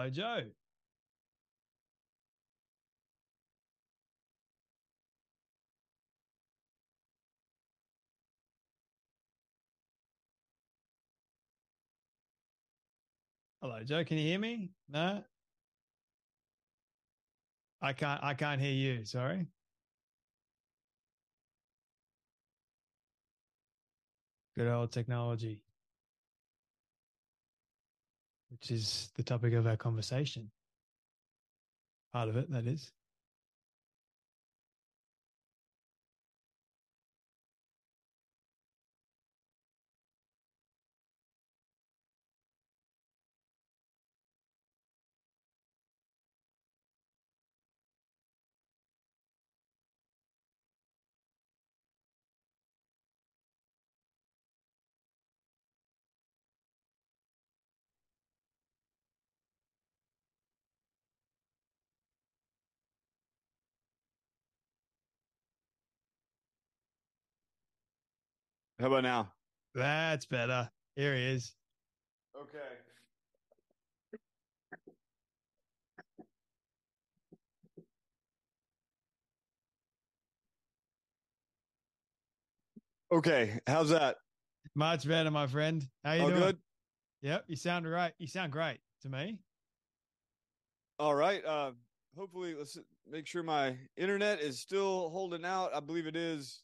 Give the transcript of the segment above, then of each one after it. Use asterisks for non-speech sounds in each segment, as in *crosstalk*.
Hello, Joe. Hello, Joe. Can you hear me? No. I can't. I can't hear you. Sorry. Good old technology, which is the topic of our conversation. Part of it, that is. How about now? That's better. Here he is. Okay. Okay, how's that? Much better, my friend. How you All doing? good? Yep, you sound right. You sound great to me. All right. Uh hopefully let's make sure my internet is still holding out. I believe it is.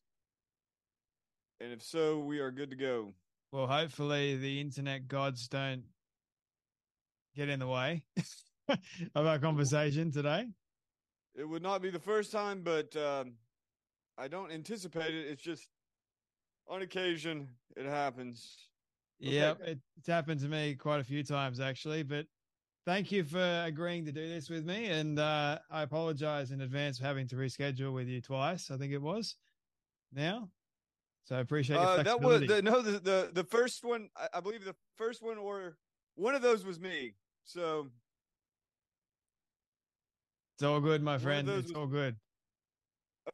And if so, we are good to go. Well, hopefully the internet gods don't get in the way *laughs* of our conversation today. It would not be the first time, but um I don't anticipate it. It's just on occasion it happens. Okay. It, it's happened to me quite a few times actually. But thank you for agreeing to do this with me, and uh, I apologize in advance for having to reschedule with you twice. I think it was now, so I appreciate Uh, that was the, no the, the the first one. I, I believe the first one or one of those was me. So it's all good, my friend. It's was- all good.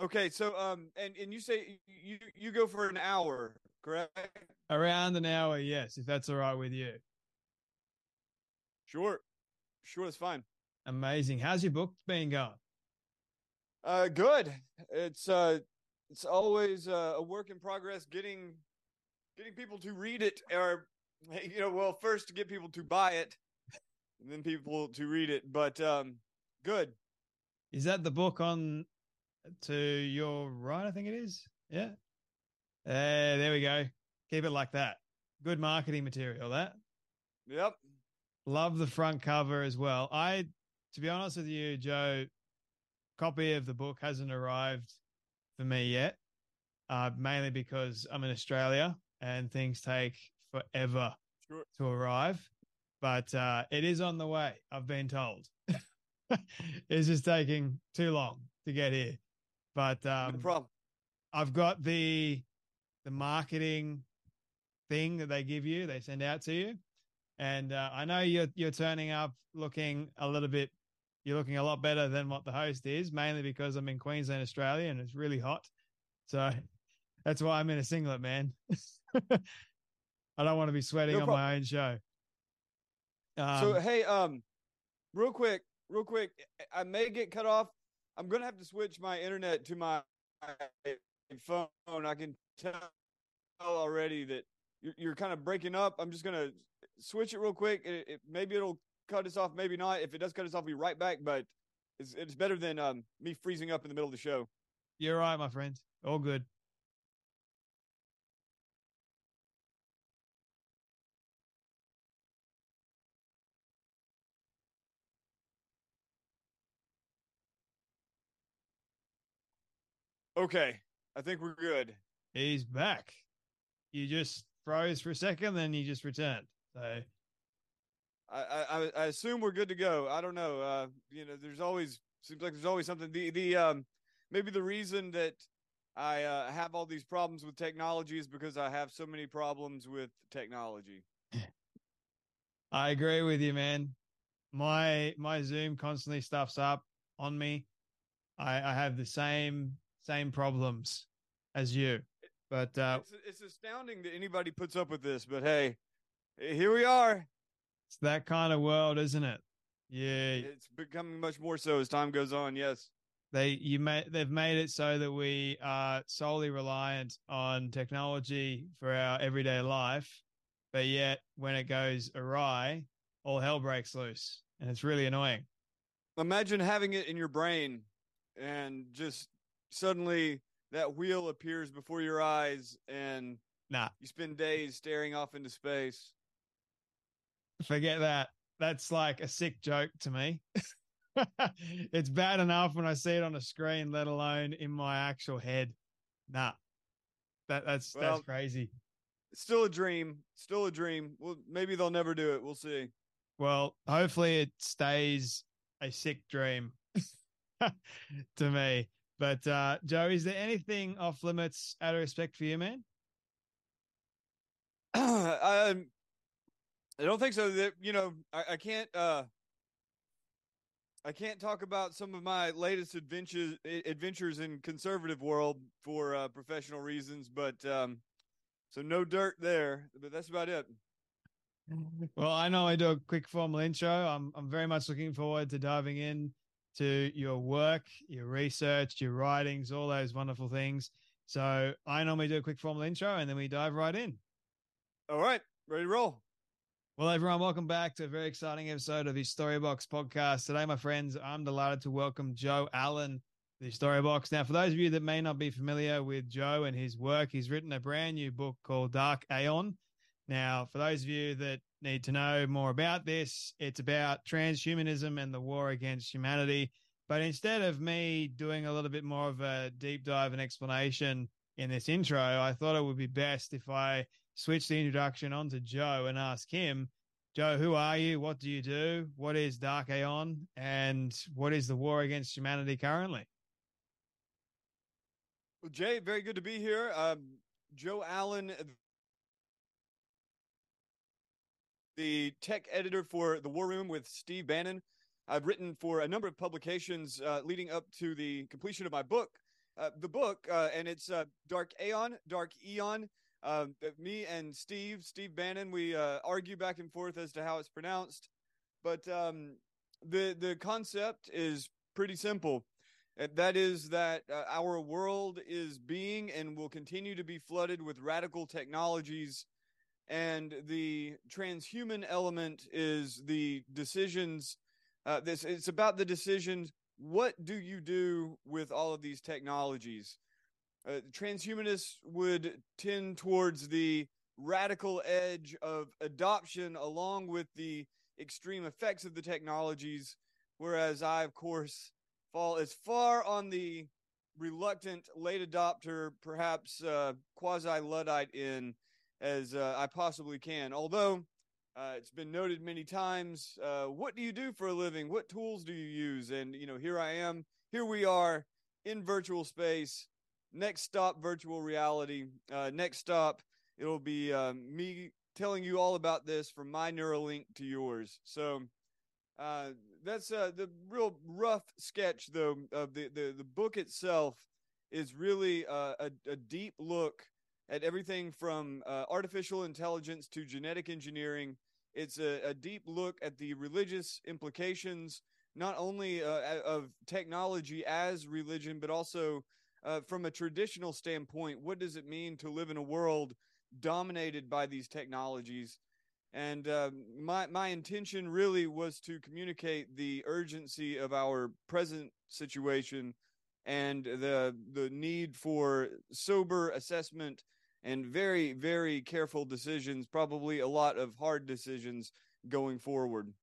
okay, so um, and and you say you you go for an hour, correct? Around an hour, yes, if that's all right with you. Sure, sure, it's fine. Amazing. How's your book been going? Uh, good. It's uh, it's always uh, a work in progress. Getting getting people to read it, or you know, well, first to get people to buy it, and then people to read it. But um, good. Is that the book on to your right? I think it is. Yeah. Uh, there we go. Keep it like that. Good marketing material. That. Yep. Love the front cover as well. I, to be honest with you, Joe, copy of the book hasn't arrived for me yet. Uh, mainly because I'm in Australia and things take forever Sure. to arrive. But uh, it is on the way. I've been told. *laughs* it's just taking too long to get here. But no um, problem. I've got the the marketing thing that they give you, they send out to you, and uh, I know you're you're turning up looking a little bit. You're looking a lot better than what the host is, mainly because I'm in Queensland, Australia, and it's really hot. So that's why I'm in a singlet, man. *laughs* I don't want to be sweating No on my own show. Um, so hey, um, real quick, real quick, I may get cut off. I'm gonna have to switch my internet to my phone. I can tell already that you're, you're kind of breaking up. I'm just gonna switch it real quick. It, it, maybe it'll cut us off, maybe not. If it does cut us off, we'll be right back. But it's it's better than um, me freezing up in the middle of the show. You're right, my friend. All good. Okay, I think we're good. He's back. You just froze for a second, then you just returned. So I, I I assume we're good to go. I don't know. Uh, you know, there's always seems like there's always something. The the um maybe the reason that I uh, have all these problems with technology is because I have so many problems with technology. I agree with you, man. My my Zoom constantly stuffs up on me. I, I have the same same problems as you. But uh, it's, it's astounding that anybody puts up with this. But hey, here we are. It's that kind of world, isn't it? Yeah, it's becoming much more so as time goes on. Yes, they you made they've made it so that we are solely reliant on technology for our everyday life, but yet when it goes awry, all hell breaks loose, and it's really annoying. Imagine having it in your brain and just suddenly that wheel appears before your eyes and nah you spend days staring off into space forget that. That's like a sick joke to me. *laughs* It's bad enough when i see it on a screen let alone in my actual head. Nah. That that's well, that's crazy. still a dream. Still a dream. Well maybe they'll never do it. We'll see. Well hopefully it stays a sick dream *laughs* to me. But uh, Joe, is there anything off limits out of respect for you, man? *clears throat* um, I don't think so. That you know, I, I can't. Uh, I can't talk about some of my latest adventures adventures in conservative world for uh, professional reasons, but um, so no dirt there. But that's about it. Well, I know I do a quick formal intro. I'm I'm very much looking forward to diving in to your work, your research, your writings, all those wonderful things. So I normally do a quick formal intro and then we dive right in. All right, ready to roll. Well, everyone, welcome back to a very exciting episode of the Storybox podcast. Today, my friends, I'm delighted to welcome Joe Allen, the Storybox. Now, for those of you that may not be familiar with Joe and his work, he's written a brand new book called Dark Aeon. Now, for those of you that need to know more about this, it's about transhumanism and the war against humanity. But instead of me doing a little bit more of a deep dive and explanation in this intro, I thought it would be best if I switch the introduction on to Joe and ask him, Joe, who are you? What do you do? What is Dark Aeon? And what is the war against humanity currently? Well, Jay, very good to be here. Um, Joe Allen, the tech editor for The War Room with Steve Bannon. I've written for a number of publications uh, leading up to the completion of my book. Uh, the book, uh, and it's uh, Dark Aeon, Dark Eon. Um, me and Steve, Steve Bannon, we uh, argue back and forth as to how it's pronounced, but um, the the concept is pretty simple. That is that uh, our world is being and will continue to be flooded with radical technologies. And the transhuman element is the decisions uh, this it's about the decisions what do you do with all of these technologies uh, transhumanists would tend towards the radical edge of adoption along with the extreme effects of the technologies whereas i of course fall as far on the reluctant late adopter perhaps uh, quasi luddite in as uh, I possibly can. Although uh, it's been noted many times, uh, what do you do for a living? What tools do you use? And you know, here I am. Here we are in virtual space. Next stop, virtual reality. Uh, next stop, it'll be um, me telling you all about this from my Neuralink to yours. So uh, that's uh, the real rough sketch, though, of the the, the book itself is really uh, a, a deep look at everything from uh, artificial intelligence to genetic engineering. It's a, a, deep look at the religious implications, not only uh, of technology as religion, but also uh, from a traditional standpoint. What does it mean to live in a world dominated by these technologies. And uh, my my intention really was to communicate the urgency of our present situation and the the need for sober assessment and very very careful decisions probably a lot of hard decisions going forward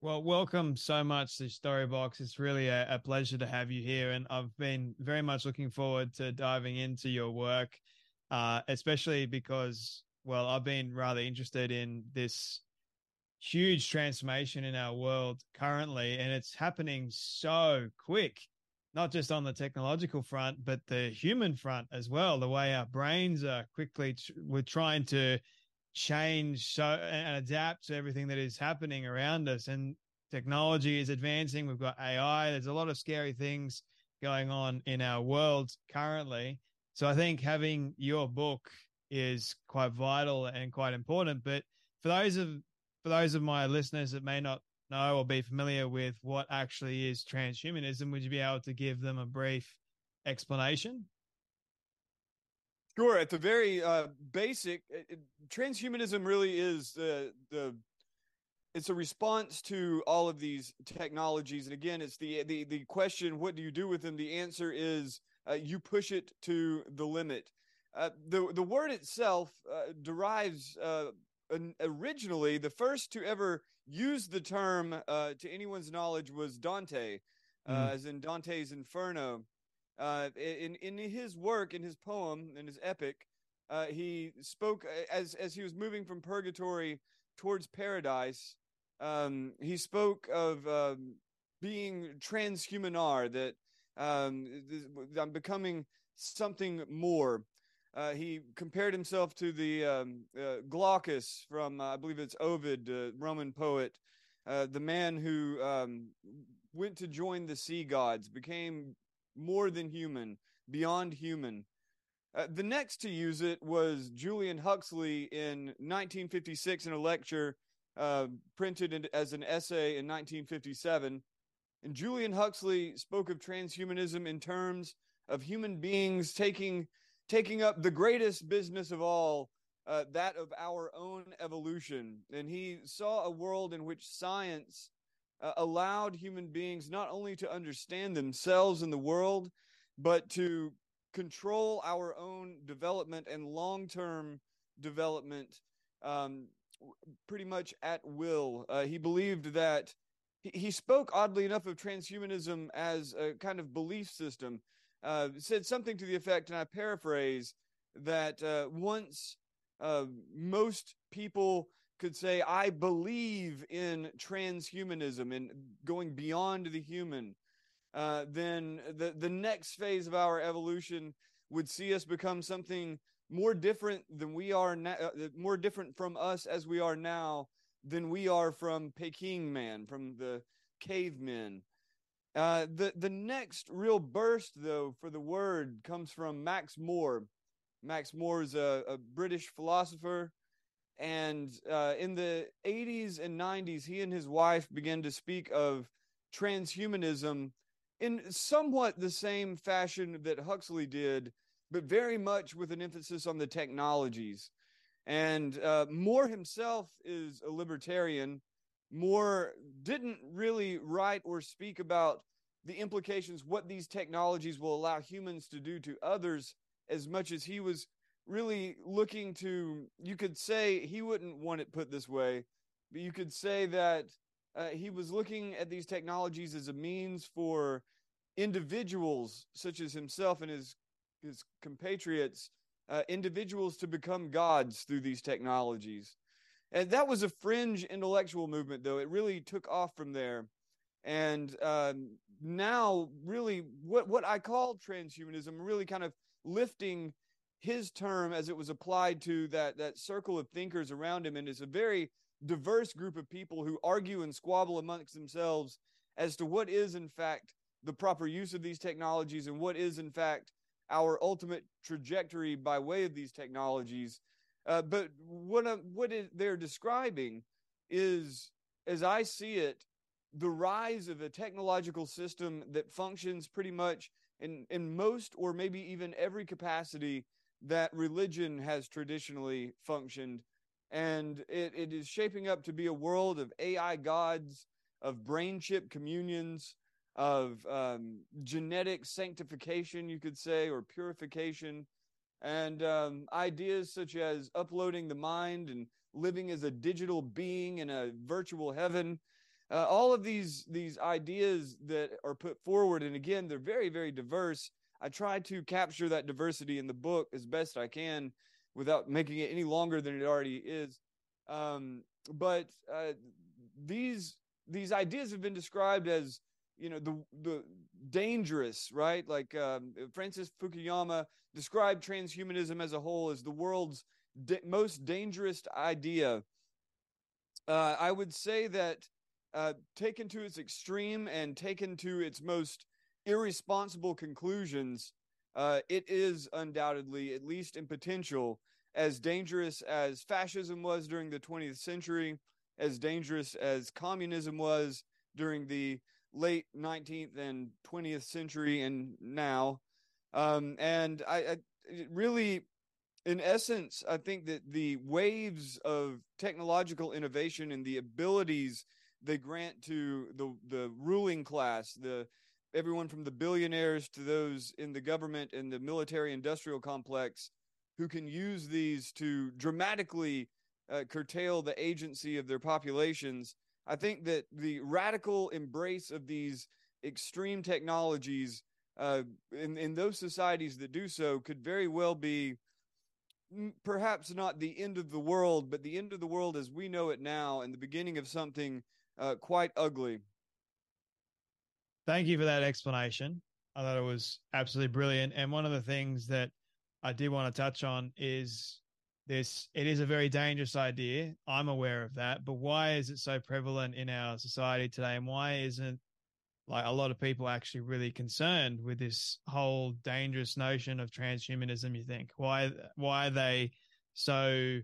well welcome so much to storybox it's really a, a, pleasure to have you here and i've been very much looking forward to diving into your work uh, especially because well i've been rather interested in this huge transformation in our world currently and it's happening so quick not just on the technological front, but the human front as well. The way our brains are quickly we're trying to change so and adapt to everything that is happening around us. And technology is advancing. We've got AI. There's a lot of scary things going on in our world currently. So I think having your book is quite vital and quite important. But for those of for those of my listeners that may not know or be familiar with what actually is transhumanism, would you be able to give them a brief explanation? Sure. At the very uh, basic, it, transhumanism really is the the it's a response to all of these technologies, and again, it's the the the question: What do you do with them? The answer is uh, you push it to the limit. Uh, the the word itself uh, derives uh, originally the first to ever use the term uh, to anyone's knowledge was Dante, uh, mm. as in Dante's Inferno. Uh, in in his work, in his poem, in his epic, uh, he spoke uh, as as he was moving from purgatory towards paradise. Um, he spoke of um, being transhumanar, that um, I'm becoming something more. Uh, he compared himself to the um, uh, Glaucus from, uh, I believe it's Ovid, uh, Roman poet, uh, the man who um, went to join the sea gods, became more than human, beyond human. Uh, the next to use it was Julian Huxley in 1956 in a lecture printed in, as an essay in 1957. And Julian Huxley spoke of transhumanism in terms of human beings taking taking up the greatest business of all, uh, that of our own evolution. And he saw a world in which science uh, allowed human beings not only to understand themselves and the world, but to control our own development and long term development um, pretty much at will. Uh, he believed that he, he spoke, oddly enough, of transhumanism as a kind of belief system uh, said something to the effect, and I paraphrase, that uh, once uh, most people could say, I believe in transhumanism and going beyond the human, uh, then the, the next phase of our evolution would see us become something more different than we are now, uh, more different from us as we are now than we are from Peking man, from the cavemen. Uh, the the next real burst, though, for the word comes from Max More. Max More is a, a British philosopher, and uh, in the 80s and 90s, he and his wife began to speak of transhumanism in somewhat the same fashion that Huxley did, but very much with an emphasis on the technologies. And uh, More himself is a libertarian, More didn't really write or speak about the implications, what these technologies will allow humans to do to others, as much as he was really looking to, you could say, he wouldn't want it put this way, but you could say that uh, he was looking at these technologies as a means for individuals such as himself and his his compatriots, uh, individuals to become gods through these technologies. And that was a fringe intellectual movement, though. It really took off from there. And um, now, really, what, what I call transhumanism, really kind of lifting his term as it was applied to that, that circle of thinkers around him. And it's a very diverse group of people who argue and squabble amongst themselves as to what is, in fact, the proper use of these technologies and what is, in fact, our ultimate trajectory by way of these technologies. Uh, but what what they're describing is, as I see it, the rise of a technological system that functions pretty much in in most or maybe even every capacity that religion has traditionally functioned. And it, it is shaping up to be a world of AI gods, of brain chip communions, of um, genetic sanctification, you could say, or purification, and um, ideas such as uploading the mind and living as a digital being in a virtual heaven. Uh, all of these these ideas that are put forward, and again, they're very very diverse. I try to capture that diversity in the book as best I can, without making it any longer than it already is. Um, but uh, these these ideas have been described as you know the the dangerous right like um, francis fukuyama described transhumanism as a whole as the world's da- most dangerous idea uh, i would say that uh, taken to its extreme and taken to its most irresponsible conclusions uh, it is undoubtedly at least in potential as dangerous as fascism was during the 20th century as dangerous as communism was during the late 19th and 20th century and now. Um, and I, I really, in essence, I think that the waves of technological innovation and the abilities they grant to the the ruling class, the everyone from the billionaires to those in the government and the military industrial complex who can use these to dramatically uh, curtail the agency of their populations I think that the radical embrace of these extreme technologies uh, in in those societies that do so could very well be perhaps not the end of the world, but the end of the world as we know it now, and the beginning of something uh, quite ugly. Thank you for that explanation. I thought it was absolutely brilliant. And one of the things that I did want to touch on is this it is a very dangerous idea i'm aware of that but why is it so prevalent in our society today and why isn't like a lot of people actually really concerned with this whole dangerous notion of transhumanism you think why why are they so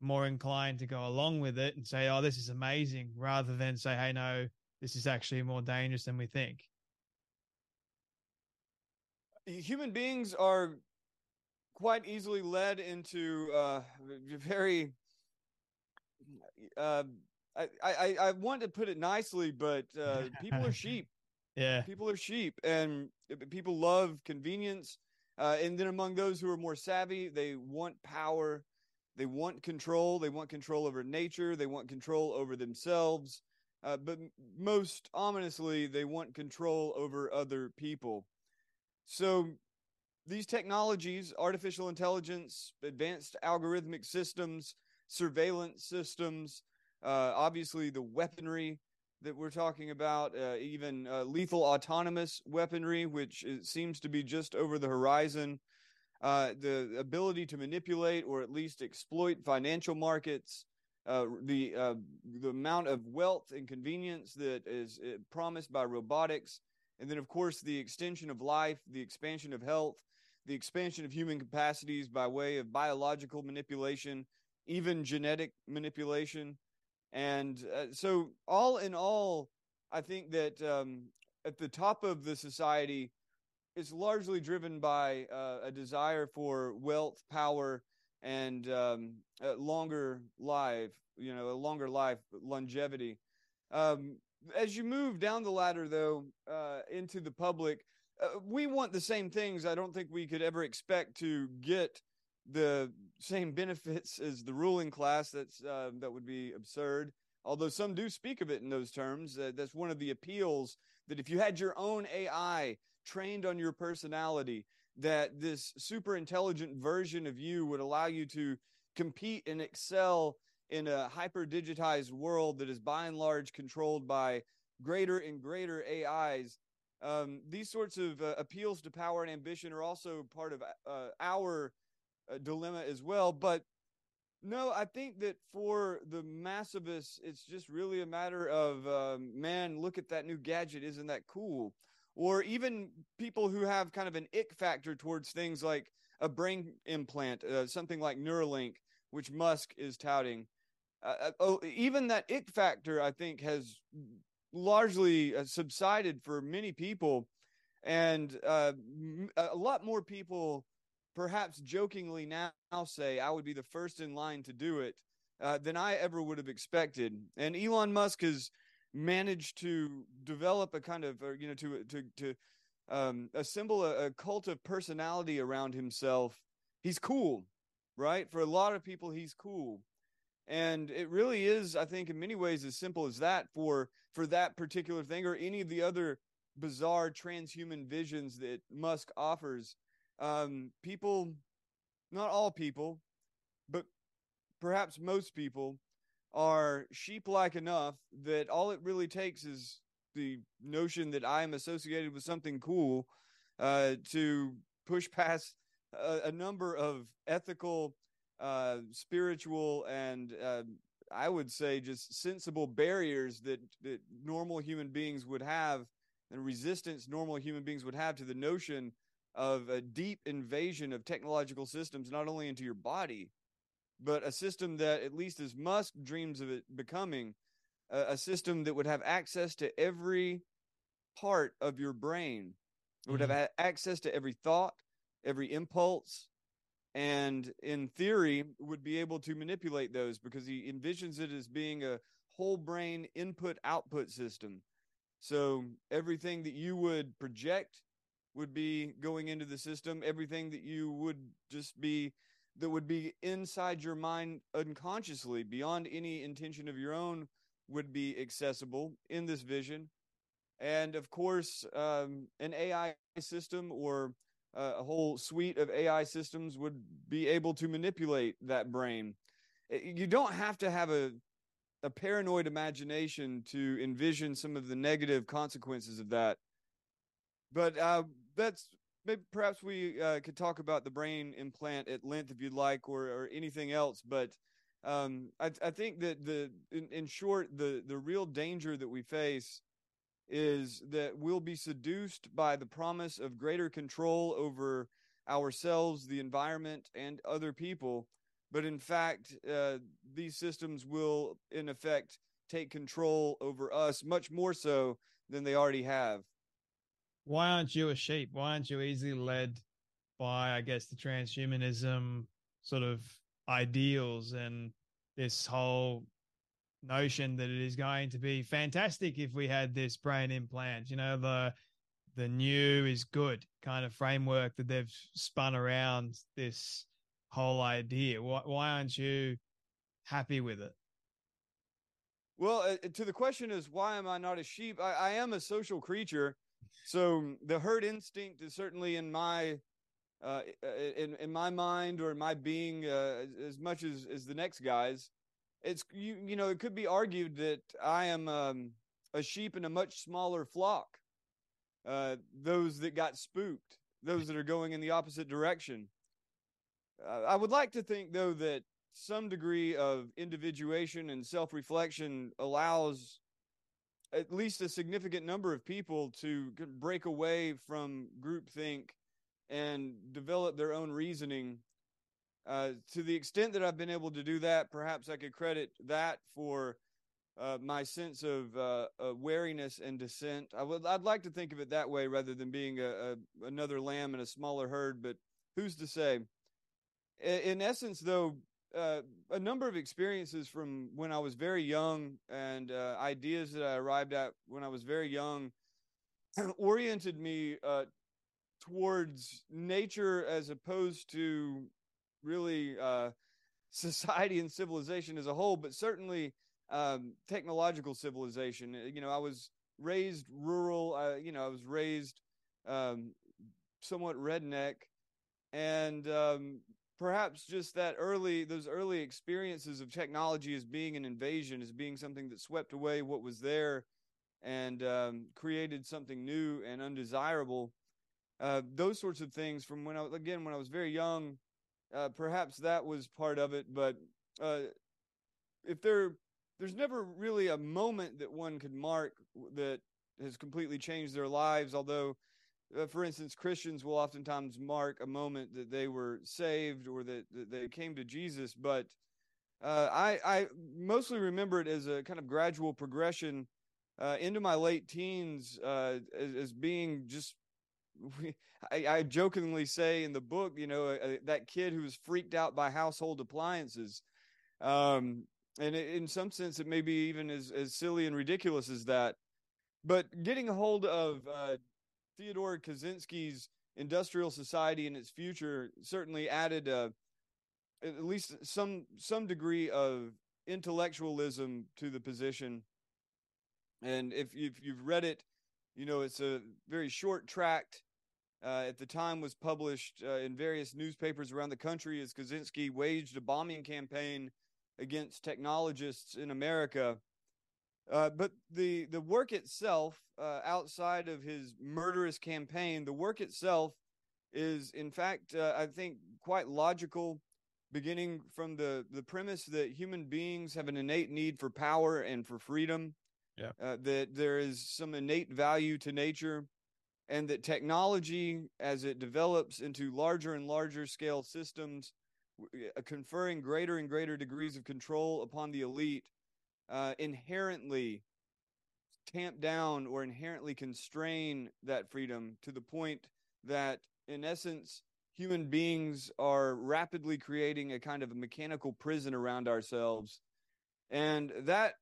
more inclined to go along with it and say oh this is amazing rather than say hey no this is actually more dangerous than we think human beings are quite easily led into uh, very. Uh, I, I I want to put it nicely, but uh, people are sheep. *laughs* Yeah, people are sheep, and people love convenience. Uh, and then among those who are more savvy, they want power, they want control, they want control over nature, they want control over themselves. Uh, but most ominously, they want control over other people. So these technologies, artificial intelligence, advanced algorithmic systems, surveillance systems, uh, obviously the weaponry that we're talking about, uh, even uh, lethal autonomous weaponry, which seems to be just over the horizon, uh, the ability to manipulate or at least exploit financial markets, uh, the uh, the amount of wealth and convenience that is promised by robotics, and then of course the extension of life, the expansion of health, the expansion of human capacities by way of biological manipulation, even genetic manipulation. And uh, so, all in all, I think that um, at the top of the society, it's largely driven by uh, a desire for wealth, power, and um, longer life, you know, a longer life, longevity. Um, as you move down the ladder, though, uh, into the public, uh, we want the same things. I don't think we could ever expect to get the same benefits as the ruling class. That's uh, that would be absurd. Although some do speak of it in those terms, uh, that's one of the appeals. That if you had your own AI trained on your personality, that this super intelligent version of you would allow you to compete and excel in a hyper digitized world that is by and large controlled by greater and greater AIs um, these sorts of uh, appeals to power and ambition are also part of uh, our uh, dilemma as well. But no, I think that for the massivists, it's just really a matter of, um, man, look at that new gadget. Isn't that cool? Or even people who have kind of an ick factor towards things like a brain implant, uh, something like Neuralink, which Musk is touting. Uh, uh, oh, even that ick factor, I think, has largely uh, subsided for many people, and uh, a lot more people perhaps jokingly now say I would be the first in line to do it uh, than I ever would have expected. And Elon Musk has managed to develop a kind of, or, you know, to to to um, assemble a, a cult of personality around himself. He's cool, right? For a lot of people, he's cool and it really is i think in many ways as simple as that for for that particular thing or any of the other bizarre transhuman visions that musk offers um people not all people but perhaps most people are sheep like enough that all it really takes is the notion that i am associated with something cool uh to push *laughs* past a, a number of ethical uh, spiritual and uh, I would say just sensible barriers that that normal human beings would have and resistance normal human beings would have to the notion of a deep invasion of technological systems not only into your body but a system that at least as Musk dreams of it becoming a, a system that would have access to every part of your brain. It would mm-hmm. have access to every thought every impulse and in theory would be able to manipulate those because he envisions it as being a whole brain input output system. So everything that you would project would be going into the system. Everything that you would just be that would be inside your mind unconsciously beyond any intention of your own would be accessible in this vision and of course um, an ai system or uh, a whole suite of AI systems would be able to manipulate that brain. You don't have to have a a paranoid imagination to envision some of the negative consequences of that. But uh, that's maybe perhaps we uh, could talk about the brain implant at length if you'd like, or or anything else. But um, I, I think that the in, in short the the real danger that we face is that we'll be seduced by the promise of greater control over ourselves, the environment, and other people. But in fact, uh, these systems will, in effect, take control over us much more so than they already have. Why aren't you a sheep? Why aren't you easily led by, I guess, the transhumanism sort of ideals and this whole notion that it is going to be fantastic if we had this brain implant. You know, the the new is good kind of framework that they've spun around this whole idea. Why, why aren't you happy with it? Well, uh, to the question is why am I not a sheep? I, I am a social creature, so the herd instinct is certainly in my uh, in in my mind or in my being uh, as much as as the next guy's it's you you know it could be argued that I am um, a sheep in a much smaller flock. Uh, those that got spooked, those that are going in the opposite direction. Uh, I would like to think though that some degree of individuation and self-reflection allows at least a significant number of people to break away from groupthink and develop their own reasoning uh, to the extent that I've been able to do that, perhaps I could credit that for uh, my sense of uh, wariness and dissent. I would, I'd like to think of it that way rather than being a, a another lamb in a smaller herd. But who's to say? In, essence, though, uh, a number of experiences from when I was very young and uh, ideas that I arrived at when I was very young *clears throat* oriented me uh, towards nature as opposed to really uh, *laughs* society and civilization as a whole, but certainly um, technological civilization. Uh, you know, I was raised rural. You know, I was raised um, somewhat redneck, and um, perhaps just that early, those early experiences of technology as being an invasion, as being something that swept away what was there and um, created something new and undesirable. Uh, those sorts of things from when I again when I was very young uh, perhaps that was part of it, but uh, if there, there's never really a moment that one could mark that has completely changed their lives. Although, uh, for instance, Christians will oftentimes mark a moment that they were saved or that, that they came to Jesus. But uh, I, I mostly remember it as a kind of gradual progression uh, into my late teens uh, as, as being just I, I jokingly say in the book, you know, uh, that kid who was freaked out by household appliances. Um, and it, in some sense, it may be even as, as silly and ridiculous as that. But getting a hold of uh, Theodore Kaczynski's Industrial Society and its future certainly added uh, at least some some degree of intellectualism to the position. And if if you've read it, you know it's a very short tract. Uh, at the time, was published uh, in various newspapers around the country as Kaczynski waged a bombing campaign against technologists in America. Uh, but the the work itself, uh, outside of his murderous campaign, the work itself is, in fact, uh, I think, quite logical, beginning from the the premise that human beings have an innate need for power and for freedom. Yeah. Uh, that there is some innate value to nature, and that technology, as it develops into larger and larger scale systems, uh, conferring greater and greater degrees of control upon the elite, uh, inherently tamp down or inherently constrain that freedom to the point that, in essence, human beings are rapidly creating a kind of a mechanical prison around ourselves. And that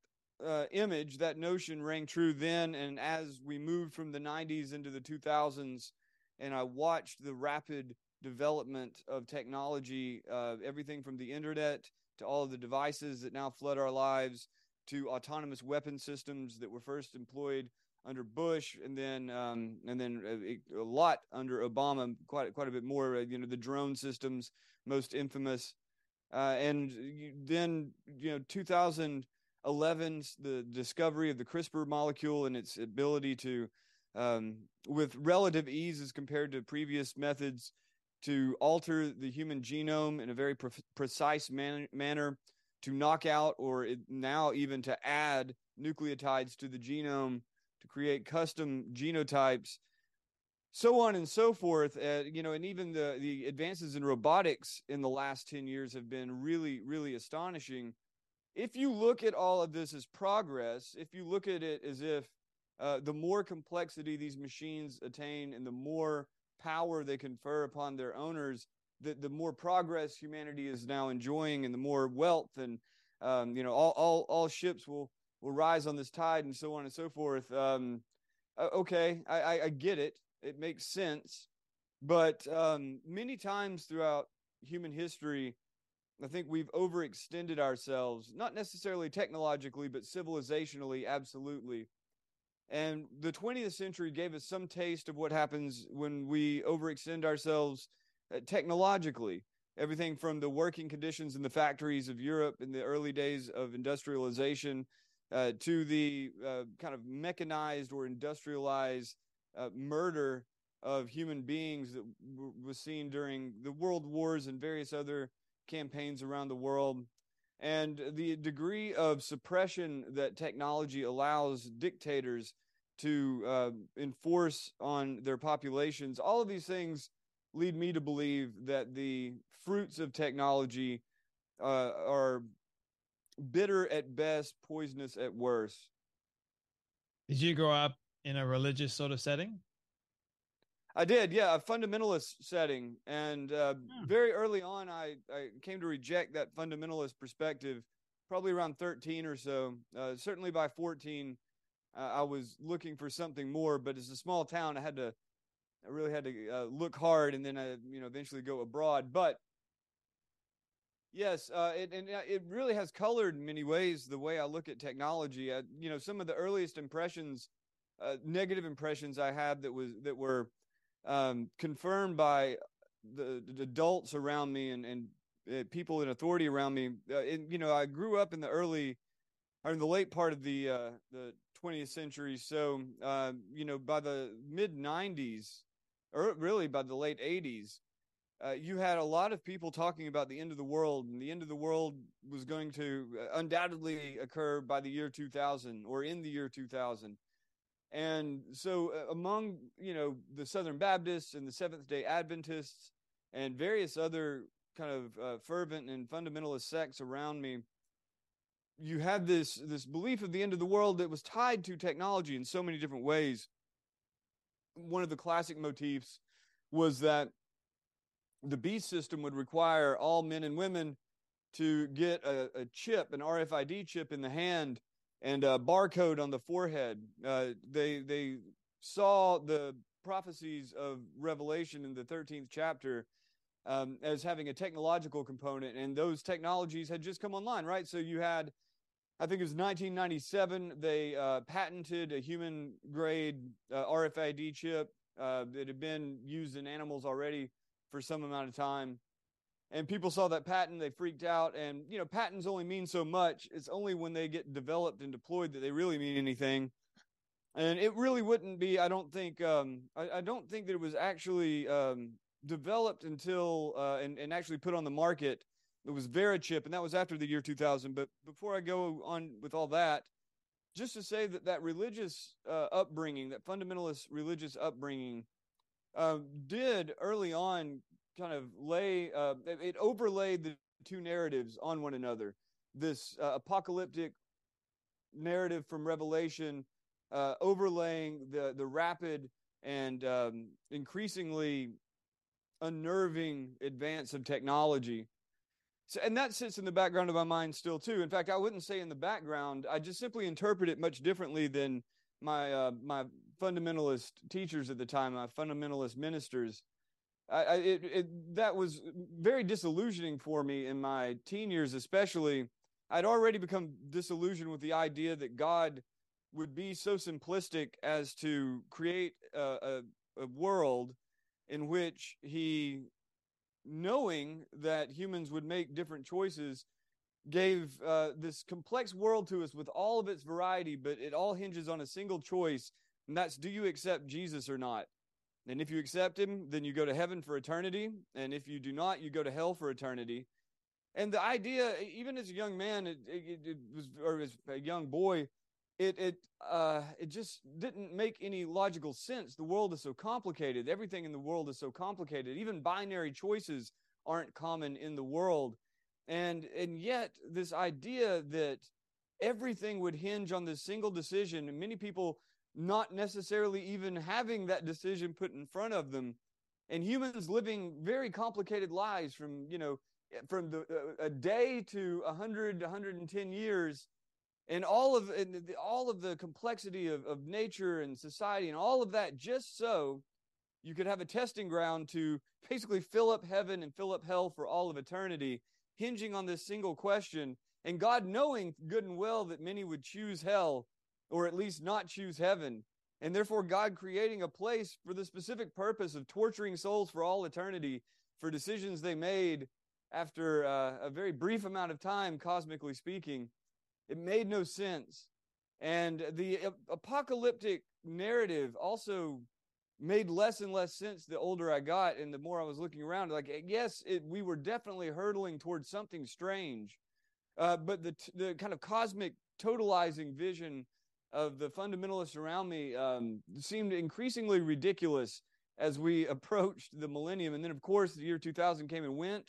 uh, image, that notion rang true then. And as we moved from the 90s into the 2000s, and I watched the rapid development of technology, uh, everything from the internet to all of the devices that now flood our lives to autonomous weapon systems that were first employed under Bush, and then um, and then a, a, lot under Obama, quite quite a bit more. Uh, you know, the drone systems, most infamous, uh, and then you know, 2011, the discovery of the CRISPR molecule and its ability to, um, with relative ease as compared to previous methods, to alter the human genome in a very pre- precise man- manner, to knock out or it, now even to add nucleotides to the genome to create custom genotypes, so on and so forth. Uh, you know, and even the the advances in robotics in the last ten years have been really, really astonishing. If you look at all of this as progress, if you look at it as if uh, the more complexity these machines attain and the more power they confer upon their owners, the, the more progress humanity is now enjoying and the more wealth and um, you know all, all all ships will will rise on this tide and so on and so forth. Um, okay I, I, I get it. It makes sense. But um, many times throughout human history i think we've overextended ourselves not necessarily technologically but civilizationally absolutely. And the 20th century gave us some taste of what happens when we overextend ourselves uh, technologically. Everything from the working conditions in the factories of Europe in the early days of industrialization uh, to the uh, kind of mechanized or industrialized uh, murder of human beings that w- was seen during the world wars and various other campaigns around the world and the degree of suppression that technology allows dictators to uh, enforce on their populations all of these things lead me to believe that the fruits of technology uh, are bitter at best poisonous at worst did you grow up in a religious sort of setting I did, yeah, a fundamentalist setting, and uh, hmm. very early on, I, I came to reject that fundamentalist perspective. Probably around thirteen or so. Uh, certainly by fourteen, uh, I was looking for something more. But as a small town, I had to, I really had to uh, look hard, and then I, you know, eventually go abroad. But yes, uh, it, and uh, it really has colored in many ways the way I look at technology. you know, some of the earliest impressions, negative impressions I had that was that were um, confirmed by the, the, adults around me and, and uh, people in authority around me. Uh, and, you know, I grew up in the early or in the late part of the uh, the 20th century. So, uh, you know, by the mid 90s, or really by the late 80s, uh, you had a lot of people talking about the end of the world, and the end of the world was going to uh, undoubtedly occur by the year 2000 or in the year 2000. And so, uh, among you know the Southern Baptists and the Seventh Day Adventists and various other kind of uh, fervent and fundamentalist sects around me, you had this this belief of the end of the world that was tied to technology in so many different ways. One of the classic motifs was that the beast system would require all men and women to get a, a chip, an RFID chip in the hand and a barcode on the forehead. Uh, they they saw the prophecies of Revelation in the 13th chapter um, as having a technological component, and those technologies had just come online, right? So you had, I think it was 1997, they uh, patented a human grade uh, RFID chip uh, that had been used in animals already for some amount of time. And people saw that patent, they freaked out. And, you know, patents only mean so much. It's only when they get developed and deployed that they really mean anything. And it really wouldn't be, I don't think, um, I, I, don't think that it was actually um, developed until uh, and, and actually put on the market. It was Verichip, and that was after the year 2000. But before I go on with all that, just to say that that religious uh, upbringing, that fundamentalist religious upbringing, uh, did early on kind of lay uh, it overlaid the two narratives on one another. This uh, apocalyptic narrative from Revelation uh, overlaying the the rapid and um, increasingly unnerving advance of technology. So, and that sits in the background of my mind still too. In fact, I wouldn't say in the background. I just simply interpret it much differently than my uh, my fundamentalist teachers at the time, my fundamentalist ministers. I, I it, it, that was very disillusioning for me in my teen years, especially. I'd already become disillusioned with the idea that God would be so simplistic as to create a, a, a world in which he, knowing that humans would make different choices, gave uh, this complex world to us with all of its variety, but it all hinges on a single choice, and that's do you accept Jesus or not? And if you accept him, then you go to heaven for eternity. And if you do not, you go to hell for eternity. And the idea, even as a young man, it, it, it was, or as a young boy, it it uh, it just didn't make any logical sense. The world is so complicated. Everything in the world is so complicated. Even binary choices aren't common in the world, and and yet this idea that everything would hinge on this single decision, and many people not necessarily even having that decision put in front of them, and humans living very complicated lives from you know from the, uh, a day to 100 110 years and all of and the, all of the complexity of, of nature and society and all of that just so you could have a testing ground to basically fill up heaven and fill up hell for all of eternity hinging on this single question. And god knowing good and well that many would choose hell or at least not choose heaven and therefore god creating a place for the specific purpose of torturing souls for all eternity for decisions they made after uh, a very brief amount of time cosmically speaking it made no sense. And the apocalyptic narrative also made less and less sense the older I got and the more I was looking around. Like, yes, it, we were definitely hurtling towards something strange, uh, but the the kind of cosmic totalizing vision of the fundamentalists around me um, seemed increasingly ridiculous as we *laughs* approached the millennium. And then, of course, the year 2000 came and went,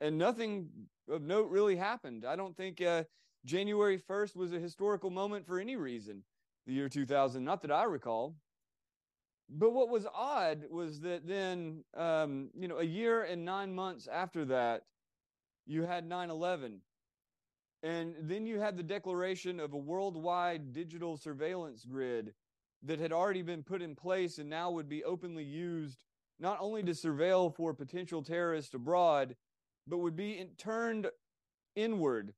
and nothing of note really happened. I don't think. Uh, January 1st was a historical moment for any reason, the year 2000, not that I recall. But what was odd was that then, um, you know, a year and nine months after that, you had 9 11. And then you had the declaration of a worldwide digital surveillance grid that had already been put in place and now would be openly used not only to surveil for potential terrorists abroad, but would be in, turned inward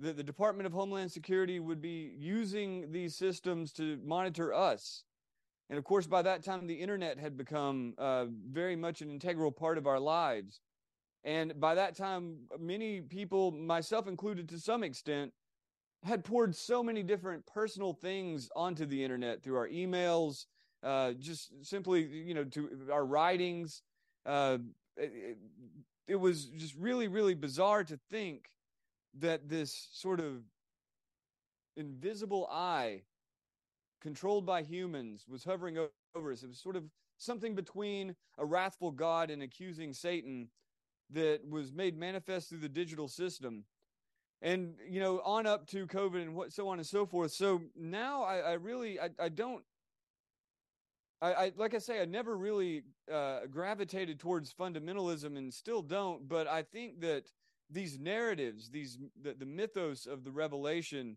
that the Department of Homeland Security would be using these systems to monitor us. And of course, by that time, the internet had become uh, very much an integral part of our lives. And by that time, many people, myself included to some extent, had poured so many different personal things onto the internet through our emails, uh, just simply, you know, to our writings. Uh, it, it was just really, really bizarre to think that this sort of invisible eye controlled by humans was hovering over us. It was sort of something between a wrathful God and accusing Satan that was made manifest through the digital system. And, you know, on up to COVID and what so on and so forth. So now I, I really I, I don't I, I like I say, I never really uh, gravitated towards fundamentalism and still don't. But I think that these narratives, these the, the mythos of the revelation,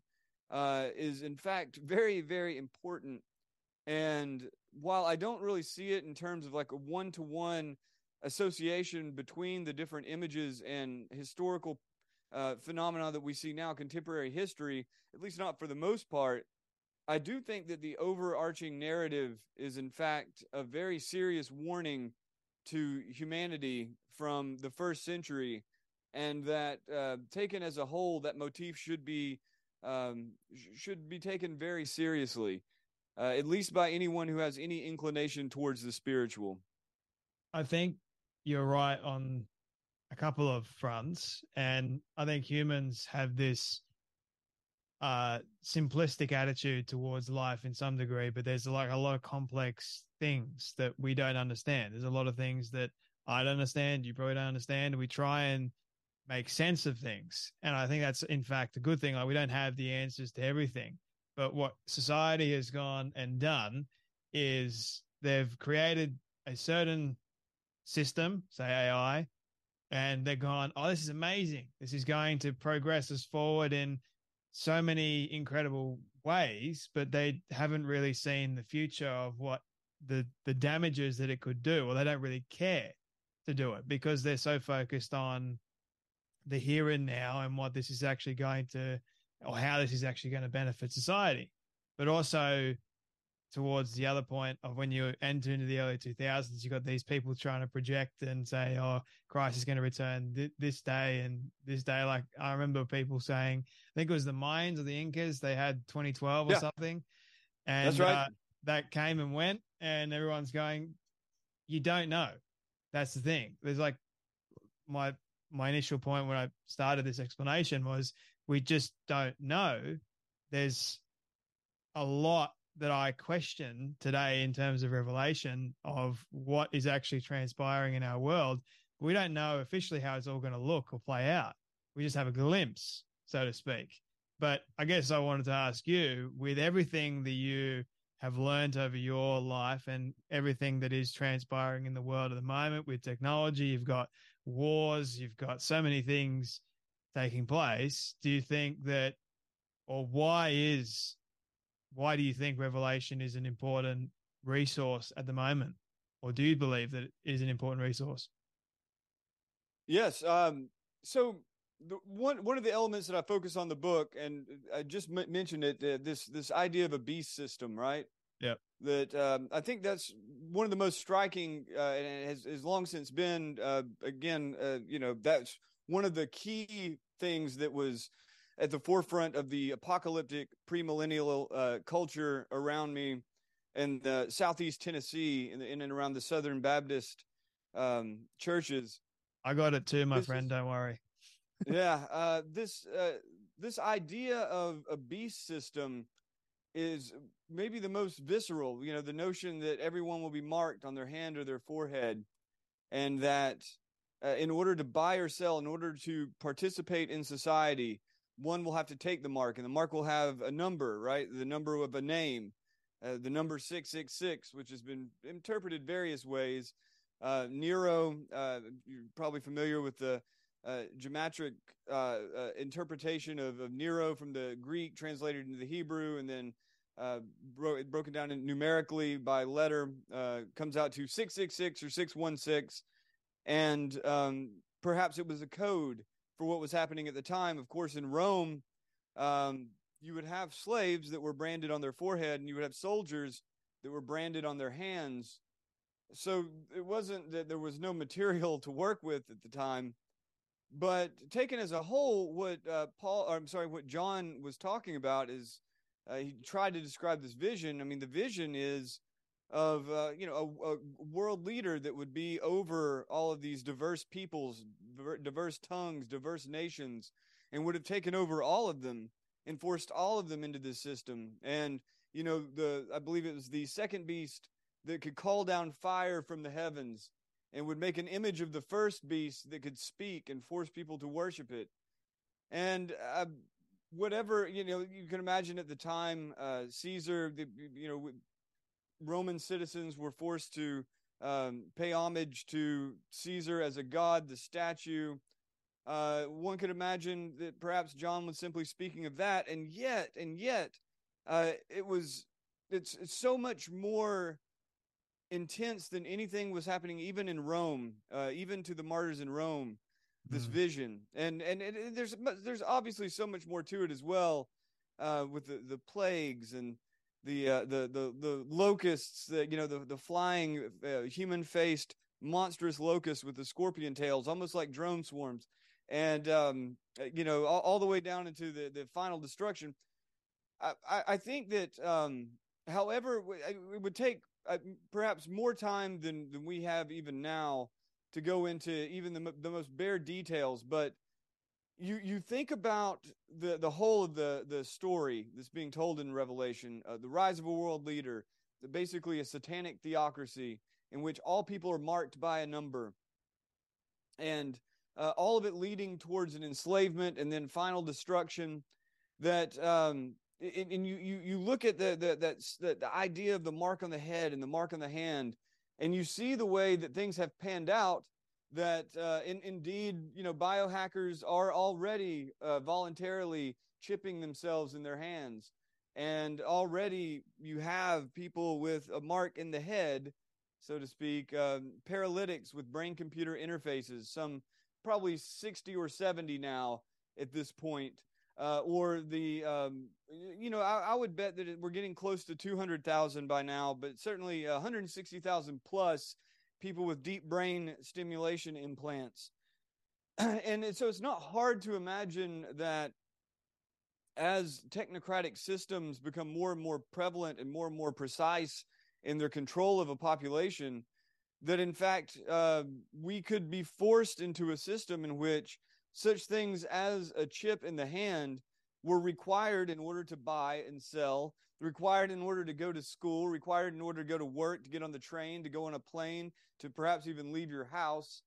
uh, is in fact very, very important. And while I don't really see it in terms of like a one to one association between the different images and historical uh, phenomena that we see now, contemporary history, at least not for the most part, I do think that the overarching narrative is, in fact, a very serious warning to humanity from the first century, and that uh, taken as a whole, that motif should be um, should be taken very seriously, uh, at least by anyone who has any inclination towards the spiritual. I think you're right on a couple of fronts, and I think humans have this uh, simplistic attitude towards life in some degree, but there's like a lot of complex things that we don't understand. There's a lot of things that I don't understand, you probably don't understand. We try and make sense of things. And I think that's in fact a good thing. Like we don't have the answers to everything. But what society has gone and done is they've created a certain system, say AI, and they're gone, oh, this is amazing. This is going to progress us forward in so many incredible ways, but they haven't really seen the future of what the the damages that it could do, or they don't really care to do it because they're so focused on the here and now and what this is actually going to, or how this is actually going to benefit society. But also, towards the other point of when you enter into the early 2000s, you got these people trying to project and say, oh, Christ is going to return th- this day and this day. Like I remember people saying, I think it was the Mayans or the Incas, they had 2012 or yeah. something. And That's right. Uh, that came and went, and everyone's going, you don't know. That's the thing. There's like my my initial point when I started this explanation was we just don't know. There's a lot that I question today in terms of revelation of what is actually transpiring in our world. We don't know officially how it's all going to look or play out. We just have a glimpse, so to speak. But I guess I wanted to ask you with everything that you have learned over your life and everything that is transpiring in the world at the moment with technology, you've got wars, you've got so many things taking place. Do you think that, or why is why do you think Revelation is an important resource at the moment? Or do you believe that it is an important resource? Yes. Um, so the, one one of the elements that I focus on the book, and I just m- mentioned it, uh, this this idea of a beast system, right? Yeah. That um, I think that's one of the most striking, uh, and has, has long since been. Uh, again, uh, you know, that's one of the key things that was at the forefront of the apocalyptic premillennial uh, culture around me in the southeast Tennessee in, the, in and around the Southern Baptist um, churches. I got it too, my this friend. Is, don't worry. yeah, uh, this uh, this idea of a beast system is maybe the most visceral. You know, the notion that everyone will be marked on their hand or their forehead, and that uh, in order to buy or sell, in order to participate in society, one will have to take the mark, and the mark will have a number, right? The number of a name, uh, the number 666, which has been interpreted various ways. Uh, Nero, uh, you're probably familiar with the uh, geometric uh, uh, interpretation of, of, Nero from the Greek translated into the Hebrew, and then bro- broken down numerically by letter, comes out to 666 or 616. And um, perhaps it was a code for what was happening at the time. Of course, in Rome, um, you would have slaves that were branded on their forehead, and you would have soldiers that were branded on their hands. So it wasn't that there was no material to work with at the time, but taken as a whole, what uh, Paul, I'm sorry, what John was talking about is uh, he tried to describe this vision. I mean, the vision is of uh, you know a, a, world leader that would be over all of these diverse peoples, diverse tongues, diverse nations, and would have taken over all of them and forced all of them into this system. And you know the I believe it was the second beast that could call down fire from the heavens and would make an image of the first beast that could speak and force people to worship it. And uh, whatever you know, you can imagine at the time, uh, Caesar, the, you know, Roman citizens were forced to um, pay homage to Caesar as a god, the statue. Uh, one could imagine that perhaps John was simply speaking of that, and yet, and yet, uh, it was it's, it's so much more intense than anything was happening even in Rome, uh, even to the martyrs in Rome. This mm. vision, and and, and there's there's obviously so much more to it as well, uh, with the, the plagues and the uh, the the the locusts, that you know the the flying uh, human faced monstrous locusts with the scorpion tails, almost like drone swarms, and um, uh, you know all, all, the way down into the the final destruction. I I, I think that um, however it would take uh, perhaps more time than than we have even now to go into even the the most bare details, but you you think about the the whole of the the story that's being told in Revelation, uh, the rise of a world leader, basically a satanic theocracy in which all people are marked by a number, and uh, all of it leading towards an enslavement and then final destruction. That um, and, you you you look at the the that's the, the idea of the mark on the head and the mark on the hand, and you see the way that things have panned out that uh, in, indeed, you know, biohackers are already uh, voluntarily chipping themselves in their hands. And already you have people with a mark in the head, so to speak, um, paralytics with brain computer interfaces, some probably 60 or 70 now at this point. Uh, or the, um, you know, I, I, would bet that we're getting close to 200,000 by now, but certainly 160,000 plus people with deep brain stimulation implants. *clears throat* and so it's not hard to imagine that as technocratic systems become more and more prevalent and more and more precise in their control of a population, that in fact uh, we could be forced into a system in which such things as a chip in the hand were required in order to buy and sell required in order to go to school, required in order to go to work, to get on the train, to go on a plane, to perhaps even leave your house.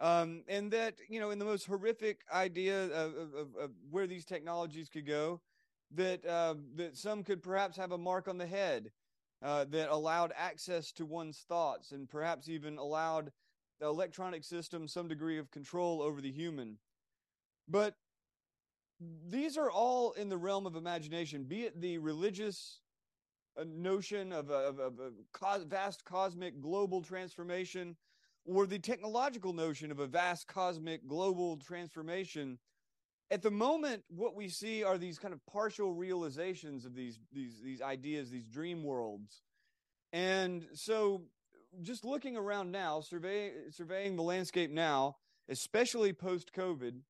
Um, and that, you know, in the most horrific idea of, of, of where these technologies could go, that, uh, that some could perhaps have a mark on the head uh, that allowed access to one's thoughts and perhaps even allowed the electronic system some degree of control over the human. But these are all in the realm of imagination, be it the religious uh, notion of a, of a, vast cosmic global transformation or the technological notion of a vast cosmic global transformation. At the moment, what we see are these kind of partial realizations of these these these ideas, these dream worlds. And so just looking around now, survey, surveying the landscape now, especially post COVID,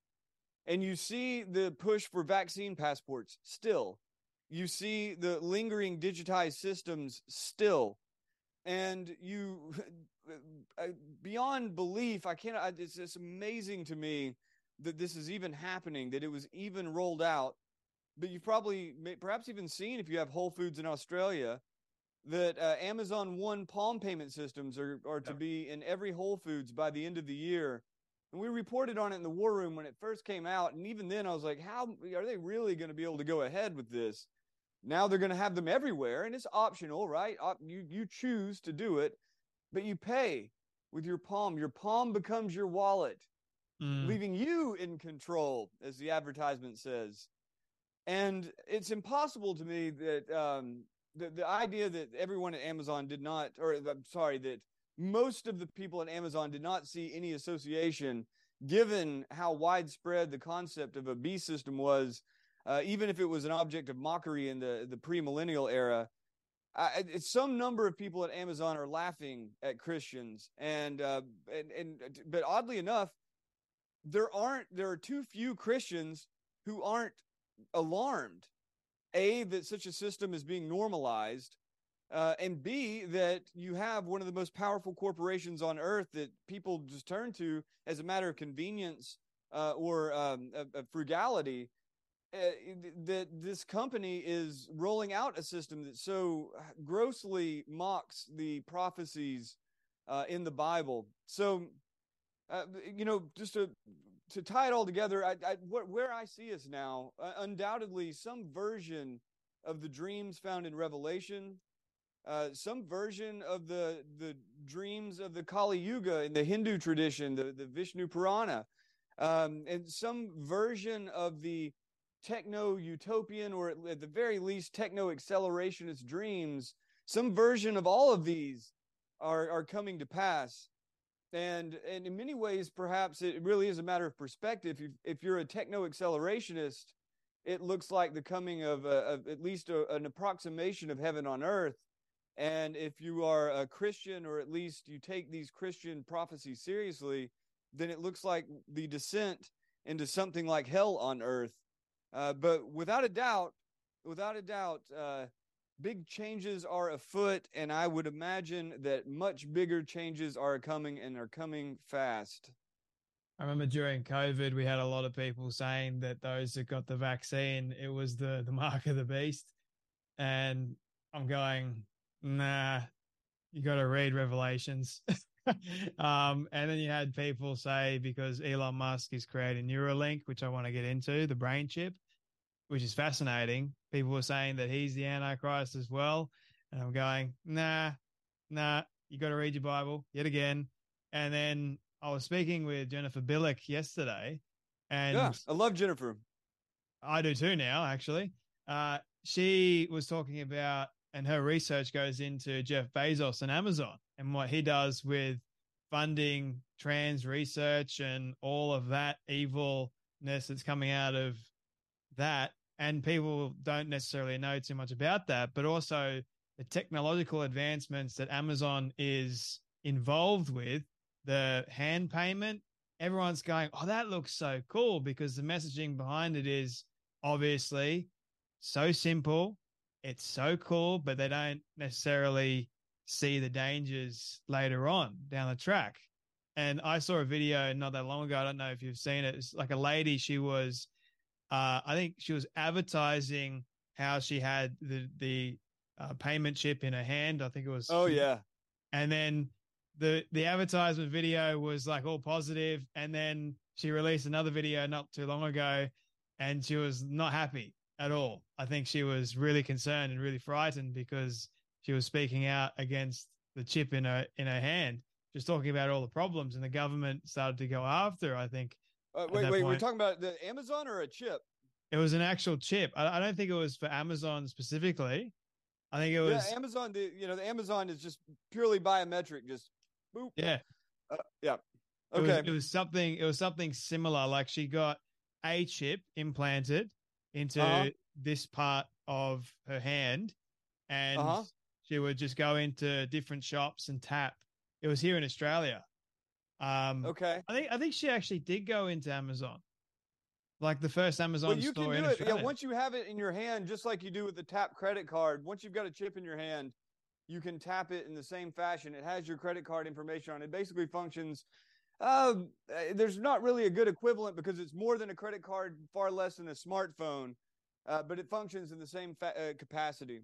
and you see the push for vaccine passports still. You see the lingering digitized systems still. And you, *laughs* beyond belief, I can't, it's, it's amazing to me that this is even happening, that it was even rolled out. But you've probably, perhaps even seen if you have Whole Foods in Australia, that uh, Amazon One palm payment systems are, are to be in every Whole Foods by the end of the year. And we reported on it in the war room when it first came out. And even then, I was like, how are they really going to be able to go ahead with this? Now they're going to have them everywhere, and it's optional, right? You, you choose to do it, but you pay with your palm. Your palm becomes your wallet, mm. leaving you in control, as the advertisement says. And it's impossible to me that um, the, the idea that everyone at Amazon did not, or I'm sorry, that most of the people at Amazon did not see any association, given how widespread the concept of a B system was, uh, even if it was an object of mockery in the, the premillennial era. I, some number of people at Amazon are laughing at Christians, and uh, and and but oddly enough, there aren't there are too few Christians who aren't alarmed. A that such a system is being normalized, uh, and B, that you have one of the most powerful corporations on earth that people just turn to as a matter of convenience uh, or um, frugality. Uh, that this company is rolling out a system that so grossly mocks the prophecies uh, in the Bible. So, uh, you know, just to to tie it all together, I, I, where I see us now, uh, undoubtedly, some version of the dreams found in Revelation uh, some version of the the dreams of the Kali Yuga in the Hindu tradition, the, the Vishnu Purana, um, and some version of the techno utopian or at the very least techno accelerationist dreams. Some version of all of these are are coming to pass. And and in many ways, perhaps it really is a matter of perspective. If, if you're a techno accelerationist, it looks like the coming of, a, of at least a, an approximation of heaven on earth. And if you are a Christian, or at least you take these Christian prophecies seriously, then it looks like the descent into something like hell on earth. Uh, but without a doubt, without a doubt, uh, big changes are afoot, and I would imagine that much bigger changes are coming and are coming fast. I remember during COVID, we had a lot of people saying that those that got the vaccine, it was the the mark of the beast, and I'm going, nah, you got to read Revelations. *laughs* um, and then you had people say because Elon Musk is creating Neuralink, which I want to get into, the brain chip, which is fascinating. People were saying that he's the Antichrist as well. And I'm going, nah, nah, you got to read your Bible yet again. And then I was speaking with Jennifer Bilek yesterday. And yeah, I love Jennifer. I do too now, actually. Uh, she was talking about, and her research goes into Jeff Bezos and Amazon and what he does with funding trans research and all of that evilness that's coming out of that and people don't necessarily know too much about that, but also the technological advancements that Amazon is involved with, the hand payment, everyone's going, Oh, that looks so cool because the messaging behind it is obviously so simple. It's so cool, but they don't necessarily see the dangers later on down the track. And I saw a video not that long ago. I don't know if you've seen it. It's like a lady, she was uh, I think she was advertising how she had the the uh, payment chip in her hand. I think it was. Oh yeah. And then the the advertisement video was like all positive, and then she released another video not too long ago, and she was not happy at all. I think she was really concerned and really frightened because she was speaking out against the chip in her in her hand, just talking about all the problems, and the government started to go after. I think uh, wait, wait, point. we're talking about the Amazon or a chip? It was an actual chip. I, I, don't think it was for Amazon specifically. I think it was yeah, Amazon. The you know the Amazon is just purely biometric. Just boop. Yeah. Uh, yeah. Okay. It was, it was, something. It was something similar. Like she got a chip implanted into uh-huh. this part of her hand, and uh-huh. she would just go into different shops and tap. It was here in Australia. Um, okay. I think I think she actually did go into Amazon, like the first Amazon well, you store can do it. Australia. Yeah, once you have it in your hand, just like you do with the tap credit card. Once you've got a chip in your hand, you can tap it in the same fashion. It has your credit card information on it. Basically, functions. Uh, there's not really a good equivalent because it's more than a credit card, far less than a smartphone, uh, but it functions in the same fa- uh, capacity.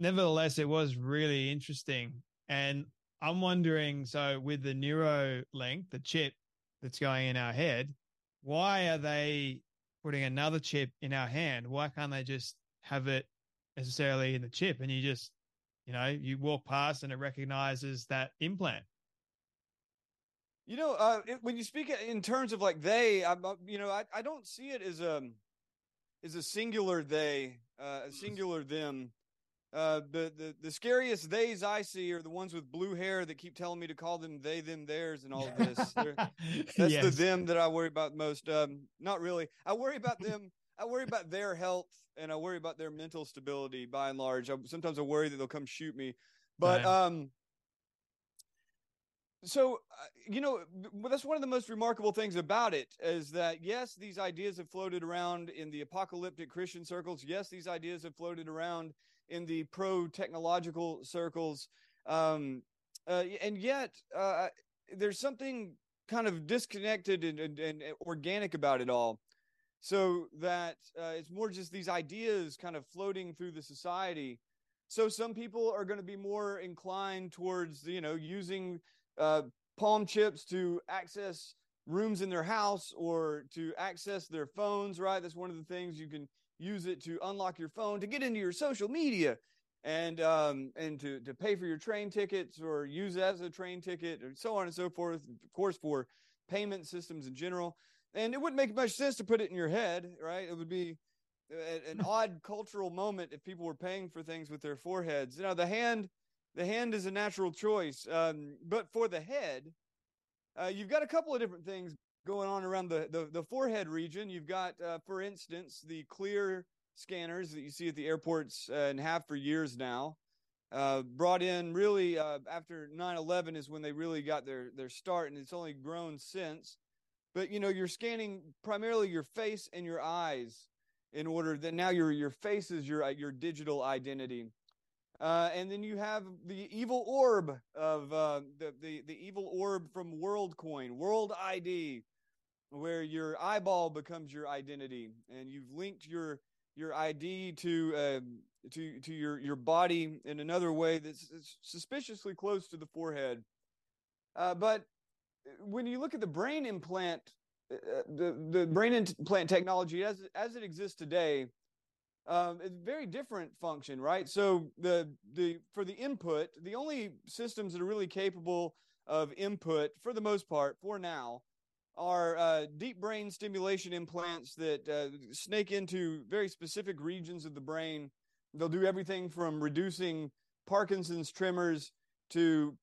Nevertheless, it was really interesting, and I'm wondering so with the Neuralink, the chip that's going in our head, why are they putting another chip in our hand? Why can't they just have it necessarily in the chip and you just, you know, you walk past and it recognizes that implant? You know, uh, it, when you speak in terms of like they, I, uh, you know, I, I don't see it as a as a singular they, uh, a singular them. Uh, the, the the scariest theys I see are the ones with blue hair that keep telling me to call them they, them, theirs, and all of this. *laughs* that's yes. the them that I worry about most. Um, not really. I worry about them. I worry about their health, and I worry about their mental stability. By and large, I, sometimes I worry that they'll come shoot me. But um, so uh, you know that's one of the most remarkable things about it is that yes these ideas have floated around in the apocalyptic christian circles yes these ideas have floated around in the pro technological circles. Um, uh, and yet, uh, there's something kind of disconnected and, and, and, organic about it all. So that uh, it's more just these ideas kind of floating through the society. So some people are going to be more inclined towards, you know, using uh, palm chips to access rooms in their house or to access their phones, right? That's one of the things you can use it to unlock your phone to get into your social media and um, and to to pay for your train tickets or use as a train ticket and so on and so forth. Of course, for payment systems in general, and it wouldn't make much sense to put it in your head, right? It would be an *laughs* odd cultural moment if people were paying for things with their foreheads. You know, the hand, the hand is a natural choice, um, but for the head, uh, you've got a couple of different things going on around the the, the forehead region. You've got, uh, for instance, the clear scanners that you see at the airports uh, and have for years now. Uh, brought in really uh, after 9/11 is when they really got their their start, and it's only grown since. But you know, you're scanning primarily your face and your eyes in order that now your your face is your your digital identity. Uh, and then you have the evil orb of uh, the, the the evil orb from WorldCoin, World ID, where your eyeball becomes your identity, and you've linked your your ID to uh, to to your your body in another way that's suspiciously close to the forehead. Uh, but when you look at the brain implant, uh, the the brain implant technology as as it exists today, um, it's very different function, right? So the the for the input, the only systems that are really capable of input for the most part for now are uh, deep brain stimulation implants that uh, snake into very specific regions of the brain. They'll do everything from reducing Parkinson's tremors to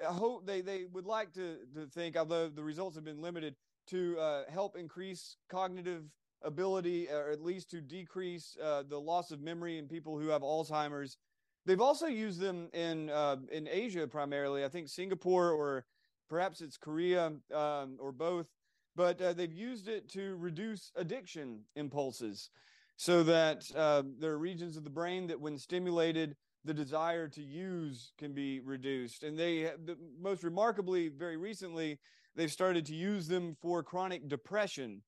I hope they, they would like to, to think, although the results have been limited, to uh, help increase cognitive ability or at least to decrease uh, the loss of memory in people who have Alzheimer's. They've also used them in uh, in Asia primarily. I think Singapore or perhaps it's Korea um, or both, but uh, they've used it to reduce addiction impulses so that uh, there are regions of the brain that, when stimulated, the desire to use can be reduced. And they, the, most remarkably, very recently, they've started to use them for chronic depression.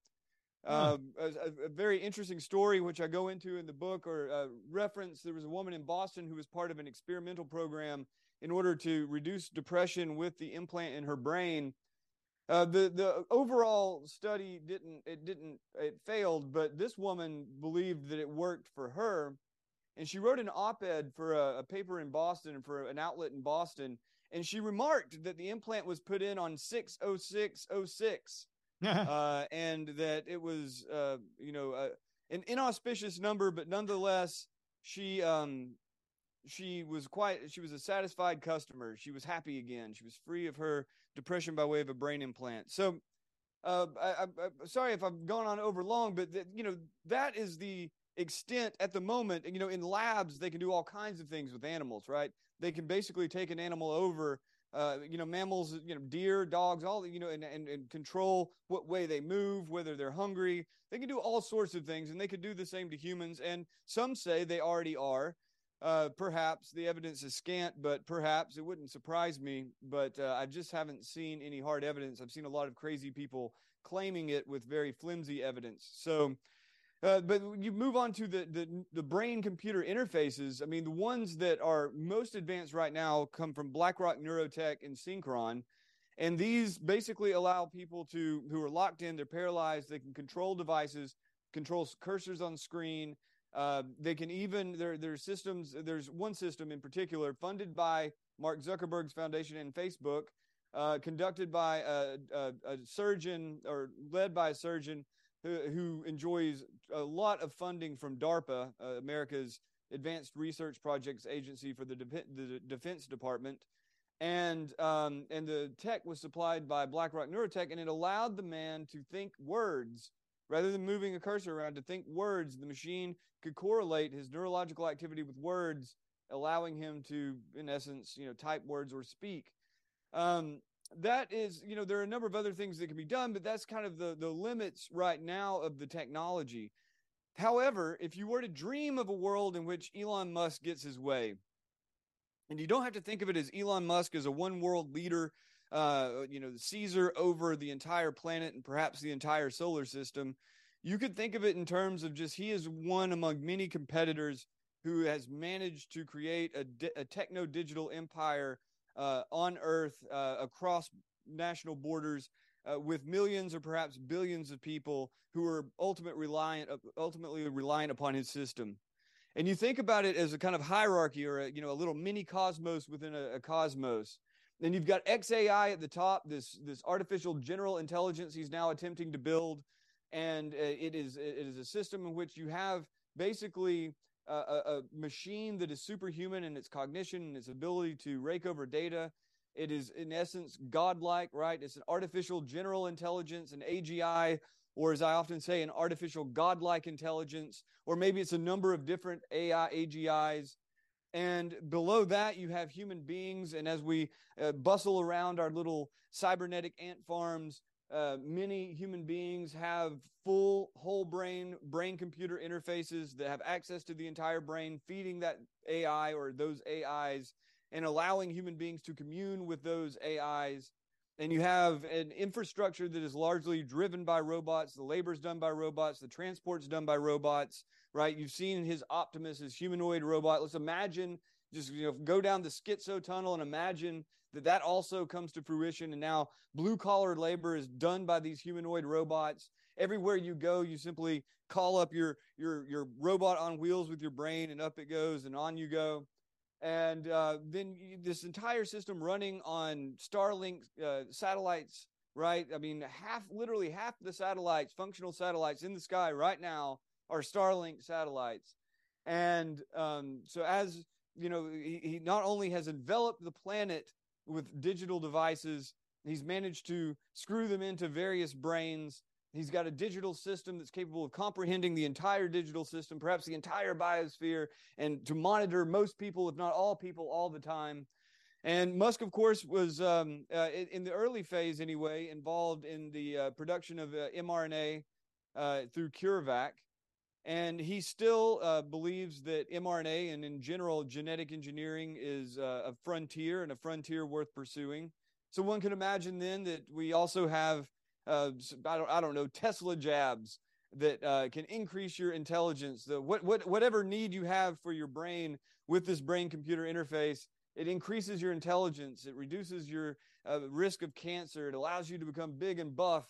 Uh, a, a, very interesting story, which I go into in the book or uh, reference. There was a woman in Boston who was part of an experimental program in order to reduce depression with the implant in her brain. Uh, the the overall study didn't it didn't it failed, but this woman believed that it worked for her, and she wrote an op-ed for a, a paper in Boston for an outlet in Boston, and she remarked that the implant was put in on six oh six oh six, *laughs* uh, and that it was uh, you know uh, an inauspicious number, but nonetheless she um she was quite she was a satisfied customer. She was happy again. She was free of her depression by way of a brain implant. So uh, I, sorry if i've gone on over long but that, you know that is the extent at the moment. You know in labs they can do all kinds of things with animals right? They can basically take an animal over uh, you know mammals you know deer dogs all you know and, and, and control what way they move whether they're hungry they can do all sorts of things and they could do the same to humans and some say they already are uh, perhaps the evidence is scant, but perhaps it wouldn't surprise me. But uh, I just haven't seen any hard evidence. I've seen a lot of crazy people claiming it with very flimsy evidence. So, uh, but you move on to the, the the brain computer interfaces. I mean, the ones that are most advanced right now come from BlackRock Neurotech and Synchron. And these basically allow people to who are locked in, they're paralyzed, they can control devices, control cursors on screen, uh, they can even there there's systems. There's one system in particular funded by Mark Zuckerberg's foundation and Facebook, uh, conducted by a, a, a, surgeon or led by a surgeon who, who enjoys a lot of funding from DARPA, uh, America's Advanced Research Projects Agency for the, De- the Defense Department. And um, and the tech was supplied by BlackRock Neurotech, and it allowed the man to think words Rather than moving a cursor around to think words, the machine could correlate his neurological activity with words, allowing him to, in essence, you know, type words or speak. Um, that is, you know, there are a number of other things that can be done, but that's kind of the the limits right now of the technology. However, if you were to dream of a world in which Elon Musk gets his way, and you don't have to think of it as Elon Musk as a one world leader uh, you know, the Caesar over the entire planet and perhaps the entire solar system. You could think of it in terms of just he is one among many competitors who has managed to create a, a techno digital empire on Earth uh, across national borders. Uh, with millions or perhaps billions of people who are reliant, ultimately reliant upon his system. and you think about it as a kind of hierarchy or a, you know a little mini cosmos within a, a cosmos then you've got xai at the top this this artificial general intelligence he's now attempting to build and uh, it is it is a system in which you have basically a, a, machine that is superhuman in its cognition and its ability to rake over data it is in essence godlike right it's an artificial general intelligence an agi or as I often say, an artificial godlike intelligence, or maybe it's a number of different AI, AGIs. And below that, you have human beings. And as we uh, bustle around our little cybernetic ant farms, uh, many human beings have full whole brain brain computer interfaces that have access to the entire brain feeding that ai or those ais and allowing human beings to commune with those ais and you have an infrastructure that is largely driven by robots the labor is done by robots the transport's done by robots right? You've seen his optimus his humanoid robot. Let's imagine just you know go down the schizo tunnel and imagine that that also comes to fruition and now blue collar labor is done by these humanoid robots everywhere you go you simply call up your your your robot on wheels with your brain and up it goes and on you go and uh, then you, this entire system running on Starlink uh, satellites, right? I mean, half, literally half the satellites, functional satellites in the sky right now are Starlink satellites. And um, so, as you know, he, he not only has enveloped the planet with digital devices, he's managed to screw them into various brains He's got a digital system that's capable of comprehending the entire digital system, perhaps the entire biosphere, and to monitor most people, if not all people, all the time. And Musk, of course, was um, uh, in the early phase anyway involved in the uh, production of uh, mRNA uh, through CureVac. And he still uh, believes that mRNA and, in general, genetic engineering is uh, a frontier and a frontier worth pursuing. So one can imagine then that we also have uh, I don't I don't know Tesla jabs that uh, can increase your intelligence. The what what whatever need you have for your brain with this brain computer interface, it increases your intelligence. It reduces your uh, risk of cancer. It allows you to become big and buff.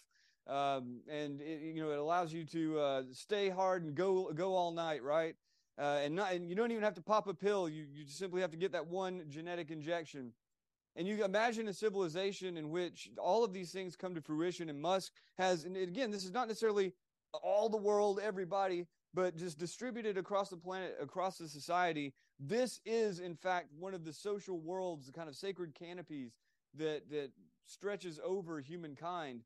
Um, and it, you know it allows you to uh, stay hard and go go all night, right? Uh, and not and you don't even have to pop a pill. You you simply have to get that one genetic injection. And you imagine a civilization in which all of these things come to fruition, and Musk has, and again, this is not necessarily all the world, everybody, but just distributed across the planet, across the society. This is, in fact, one of the social worlds, the kind of sacred canopies that that stretches over humankind.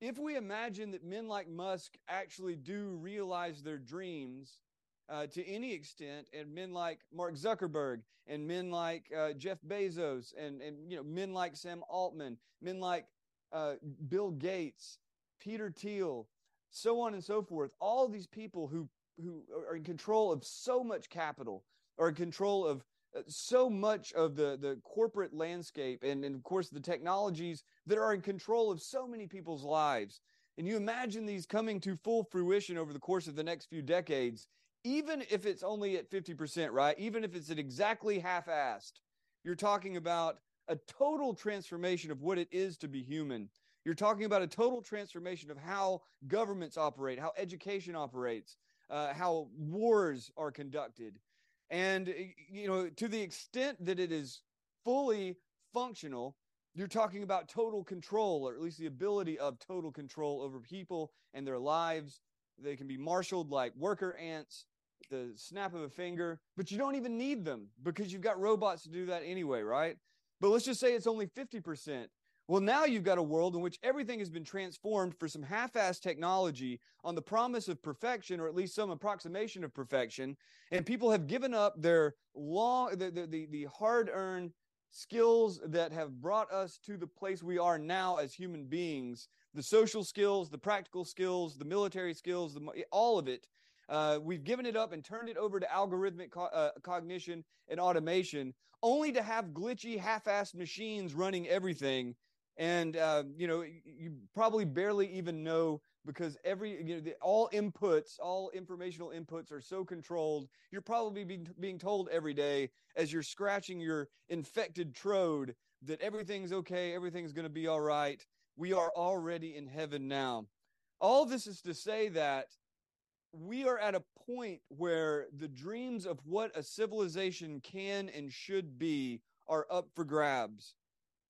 If we imagine that men like Musk actually do realize their dreams, uh, to any extent, and men like Mark Zuckerberg and men like uh, Jeff Bezos and and you know men like Sam Altman, men like uh, Bill Gates, Peter Thiel, so on and so forth. All these people who who are in control of so much capital, are in control of so much of the the corporate landscape, and, and of course the technologies that are in control of so many people's lives. And you imagine these coming to full fruition over the course of the next few decades even if it's only at 50%, right? Even if it's at exactly half assed, you're talking about a total transformation of what it is to be human. You're talking about a total transformation of how governments operate, how education operates, uh, how wars are conducted. And, eh, you know, to the extent that it is fully functional, you're talking about total control, or at least the ability of total control over people and their lives. They can be marshaled like worker ants the snap of a finger, but you don't even need them because you've got robots to do that anyway, right? But let's just say it's only 50%. Well, now you've got a world in which everything has been transformed for some half assed technology on the promise of perfection, or at least some approximation of perfection. And people have given up their long, the, the, the, the hard earned skills that have brought us to the place we are now as human beings the social skills, the practical skills, the military skills, the, all of it uh, we've given it up and turned it over to algorithmic co- uh, cognition and automation, only to have glitchy, half-assed machines running everything. And uh, you know, you probably barely even know because every you know the, all inputs, all informational inputs are so controlled. You're probably being, being told every day as you're scratching your infected trode that everything's okay, everything's going to be all right. We are already in heaven now. All this is to say that we are at a point where the dreams of what a civilization can and should be are up for grabs.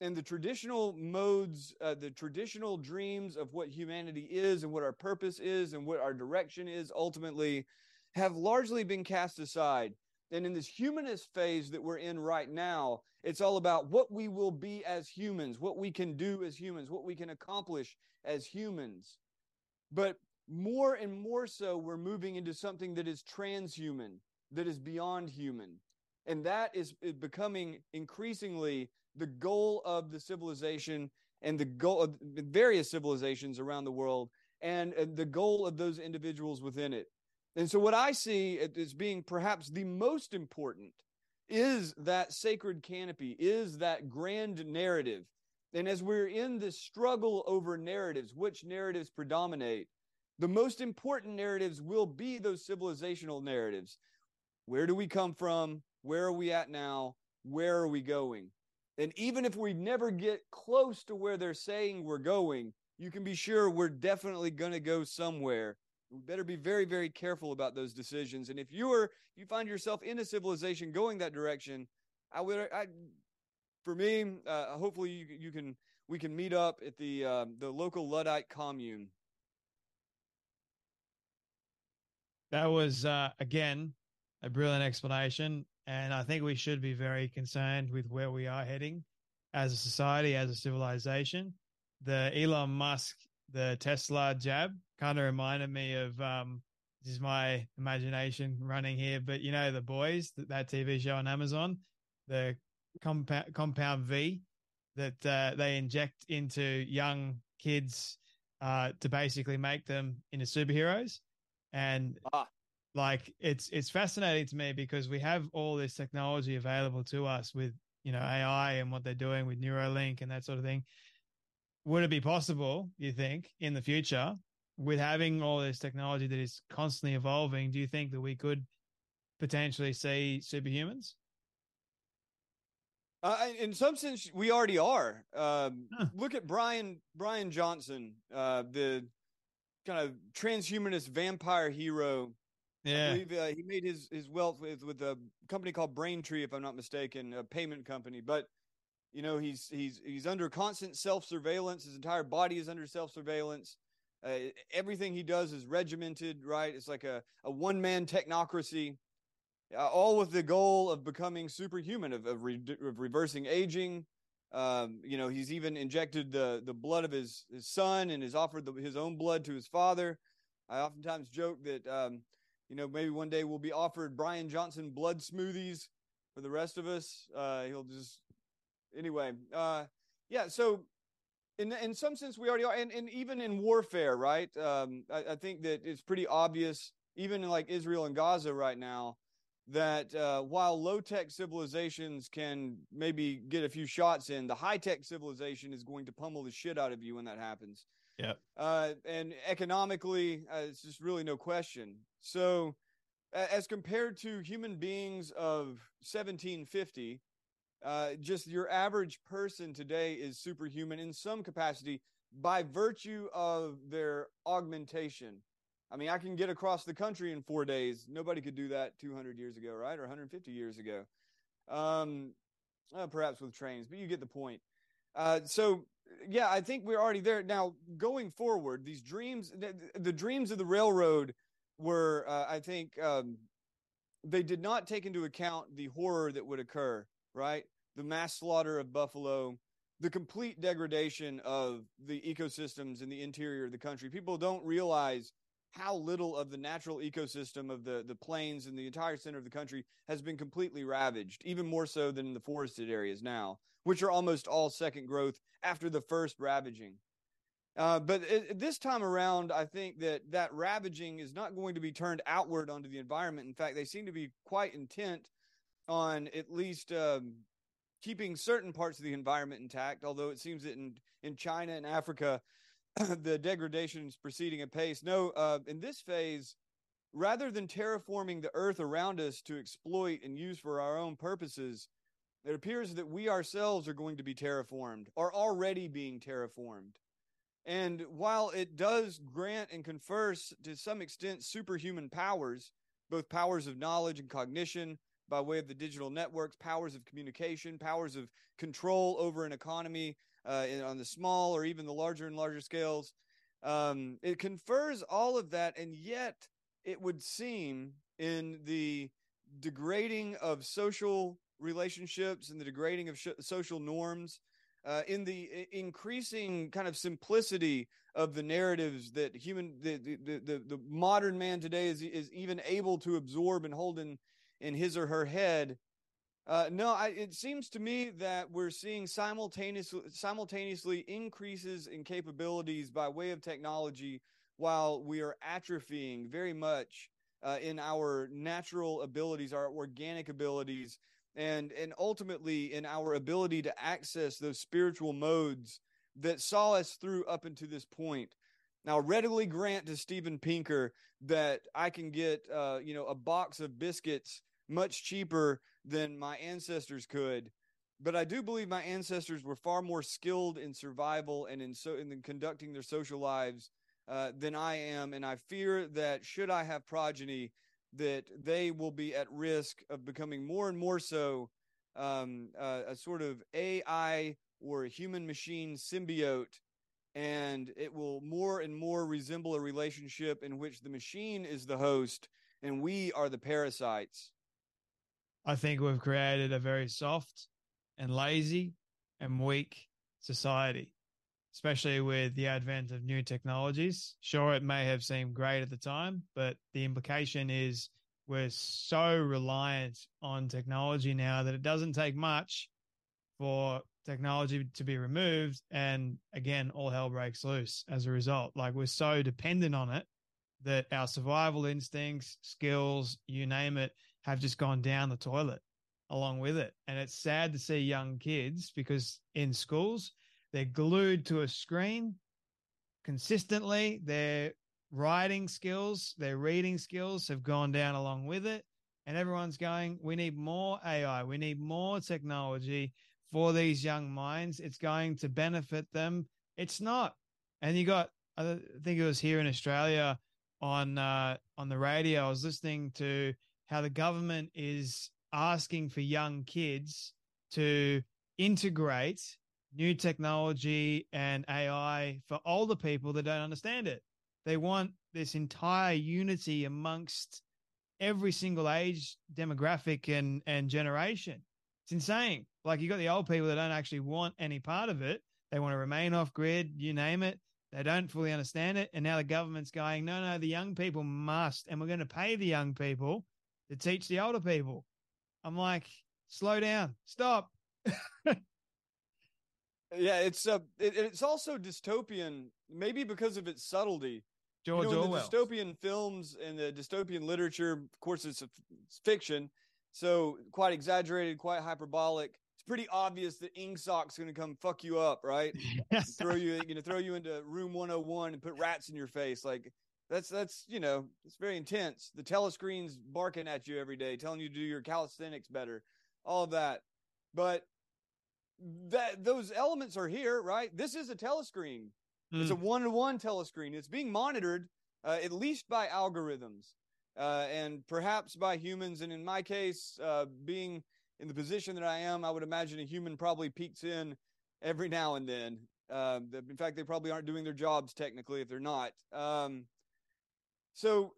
And the traditional modes, uh, the traditional dreams of what humanity is and what our purpose is and what our direction is ultimately have largely been cast aside. And in this humanist phase that we're in right now, it's all about what we will be as humans, what we can do as humans, what we can accomplish as humans. But more and more so, we're moving into something that is transhuman, that is beyond human. And that is becoming increasingly the goal of the civilization and the goal of various civilizations around the world and the goal of those individuals within it. And so, what I see as being perhaps the most important is that sacred canopy, is that grand narrative. And as we're in this struggle over narratives, which narratives predominate, the most important narratives will be those civilizational narratives. Where do we come from? Where are we at now? Where are we going? And even if we never get close to where they're saying we're going, you can be sure we're definitely going to go somewhere. We better be very, very careful about those decisions. And if you're, you find yourself in a civilization going that direction, I would, I, for me, uh, hopefully you, you can, we can meet up at the, uh, the local Luddite commune That was uh, again a brilliant explanation, and I think we should be very concerned with where we are heading as a society, as a civilization. The Elon Musk, the Tesla jab, kind of reminded me of um, this is my imagination running here, but you know the boys that, that TV show on Amazon, the compound compound V that uh, they inject into young kids uh, to basically make them into superheroes and ah. Like it's it's fascinating to me because we have all this technology available to us with you know AI and what they're doing with Neuralink and that sort of thing. Would it be possible, you think, in the future, with having all this technology that is constantly evolving, do you think that we could potentially see superhumans? Uh, in some sense, we already are. Um, huh. Look at Brian Brian Johnson, uh, the kind of transhumanist vampire hero. Yeah, I believe uh, he made his his wealth with with a company called Braintree, if I'm not mistaken, a payment company. But you know, he's he's he's under constant self surveillance. His entire body is under self surveillance. Uh, everything he does is regimented, right? It's like a, a one man technocracy, uh, all with the goal of becoming superhuman, of of, re- of reversing aging, um, you know, he's even injected the the blood of his his son and has offered the, his own blood to his father. I oftentimes joke that um, you know maybe one day we'll be offered Brian Johnson blood smoothies for the rest of us. Uh, he'll just anyway. Uh, yeah, so in in some sense we already are, and, and even in warfare, right? Um, I, I think that it's pretty obvious, even in like Israel and Gaza right now that uh, while low tech civilizations can maybe get a few shots in, the high tech civilization is going to pummel the shit out of you when that happens. Yeah. Uh, and economically, uh, it's just really no question. So, as compared to human beings of 1750, uh, just your average person today is superhuman in some capacity by virtue of their augmentation. I mean, I can get across the country in four days. Nobody could do that 200 years ago, right? Or 150 years ago. Um, uh, perhaps with trains, but you get the point. Uh, so, yeah, I think we're already there. Now, going forward, these dreams, the, the dreams of the railroad were, uh, I think, um, they did not take into account the horror that would occur, right? The mass slaughter of buffalo, the complete degradation of the ecosystems in the interior of the country. People don't realize how little of the natural ecosystem of the, the plains and the entire center of the country has been completely ravaged, even more so than in the forested areas now, which are almost all second growth after the first ravaging. Uh, but it, this time around, I think that that ravaging is not going to be turned outward onto the environment. In fact, they seem to be quite intent on at least um, keeping certain parts of the environment intact. Although it seems that in in China and Africa, *clears throat* the degradation is proceeding at pace. No, uh, in this phase, rather than terraforming the earth around us to exploit and use for our own purposes, it appears that we ourselves are going to be terraformed, are already being terraformed. And while it does grant and confers to some extent superhuman powers, both powers of knowledge and cognition by way of the digital networks, powers of communication, powers of control over an economy uh, on the small or even the larger and larger scales, um, it confers all of that. And yet, it would seem in the degrading of social relationships and the degrading of sh- social norms uh, in the increasing kind of simplicity of the narratives that human the, the the, the modern man today is is even able to absorb and hold in in his or her head uh, no I, it seems to me that we're seeing simultaneously simultaneously increases in capabilities by way of technology while we are atrophying very much uh, in our natural abilities our organic abilities and and ultimately in our ability to access those spiritual modes that saw us through up until this point. Now, readily grant to Steven Pinker that I can get, uh, you know, a box of biscuits much cheaper than my ancestors could. But I do believe my ancestors were far more skilled in survival and in so in conducting their social lives uh, than I am, and I fear that should I have progeny, that they will be at risk of becoming more and more so um, uh, a sort of AI or a human machine symbiote. And it will more and more resemble a relationship in which the machine is the host and we are the parasites. I think we've created a very soft and lazy and weak society especially with the advent of new technologies. Sure, it may have seemed great at the time, but the implication is we're so reliant on technology now that it doesn't take much for technology to be removed. And again, all hell breaks loose as a result. Like we're so dependent on it that our survival instincts, skills, you name it, have just gone down the toilet along with it. And it's sad to see young kids because in schools, they're glued to a screen consistently. Their writing skills, their reading skills have gone down along with it. And everyone's going, we need more AI, we need more technology for these young minds. It's going to benefit them. It's not. And you got, I think it was here in Australia on uh, on the radio. I was listening to how the government is asking for young kids to integrate new technology and AI for older people that don't understand it. They want this entire unity amongst every single age demographic and, and generation. It's insane. Like you got the old people that don't actually want any part of it. They want to remain off grid, you name it. They don't fully understand it. And now the government's going, no, no, the young people must. And we're going to pay the young people to teach the older people. I'm like, slow down, stop. *laughs* Yeah, it's uh, it, it's also dystopian, maybe because of its subtlety. George you know, Orwell. The dystopian films and the dystopian literature, of course, it's, a, it's fiction, so quite exaggerated, quite hyperbolic. It's pretty obvious that Ingsoc's going to come fuck you up, right? *laughs* throw you, you know, throw you into room 101 and put rats in your face. Like that's that's you know, it's very intense. The telescreen's barking at you every day, telling you to do your calisthenics better, all of that. But that those elements are here, right? This is a telescreen. Mm. It's a one to one telescreen. It's being monitored uh, at least by algorithms uh, and perhaps by humans. And in my case, uh, being in the position that I am, I would imagine a human probably peeks in every now and then. Uh, in fact, they probably aren't doing their jobs technically if they're not. Um, so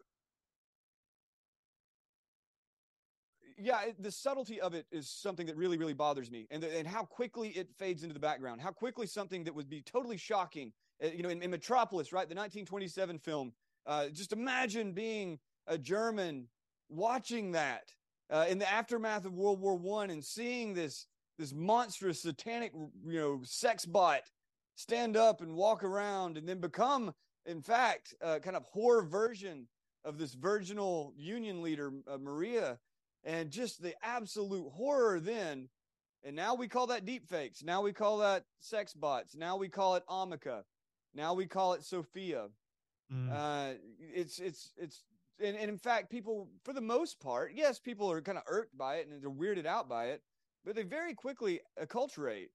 yeah, the subtlety of it is something that really, really bothers me, and and how quickly it fades into the background. How quickly something that would be totally shocking, uh, you know, in, in, Metropolis, right, the 1927 film. Uh, just imagine being a German watching that uh, in the aftermath of World War One and seeing this this monstrous satanic, you know, sex bot stand up and walk around and then become, in fact, a kind of horror version of this virginal union leader, uh, Maria and just the absolute horror then. And now we call that deep fakes. Now we call that sex bots. Now we call it Ameca. Now we call it Sophia. Mm. Uh, it's it's it's and, and in fact, people for the most part, yes, people are kind of irked by it and they're weirded out by it, but they very quickly acculturate.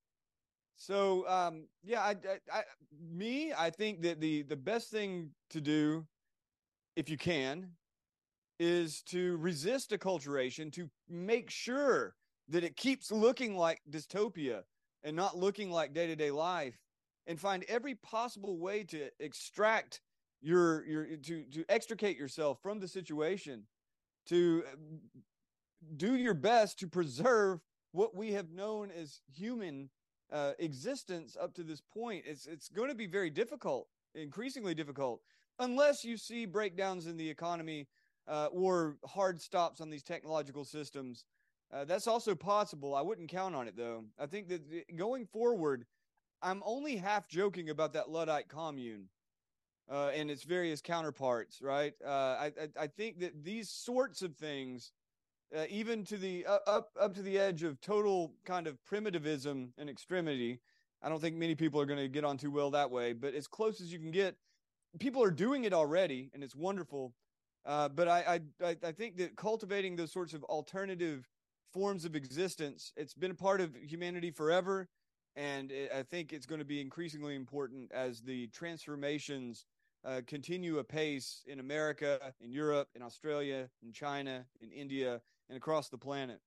So um, yeah, I, I, I, me, I think that the the best thing to do, if you can, is to resist acculturation, to make sure that it keeps looking like dystopia and not looking like day to day life, and find every possible way to extract your your to to extricate yourself from the situation, to uh, do your best to preserve what we have known as human uh, existence up to this point. It's it's going to be very difficult, increasingly difficult, unless you see breakdowns in the economy uh, or hard stops on these technological systems. Uh, that's also possible. I wouldn't count on it though. I think that going forward, I'm only half joking about that Luddite commune uh, and its various counterparts. Right? Uh, I, I I think that these sorts of things uh, even to the uh, up up to the edge of total kind of primitivism and extremity. I don't think many people are going to get on too well that way, but as close as you can get, people are doing it already, and it's wonderful. Uh, but I, I I think that cultivating those sorts of alternative forms of existence, it's been a part of humanity forever, and it, I think it's going to be increasingly important as the transformations uh, continue apace in America, in Europe, in Australia, in China, in India, and across the planet.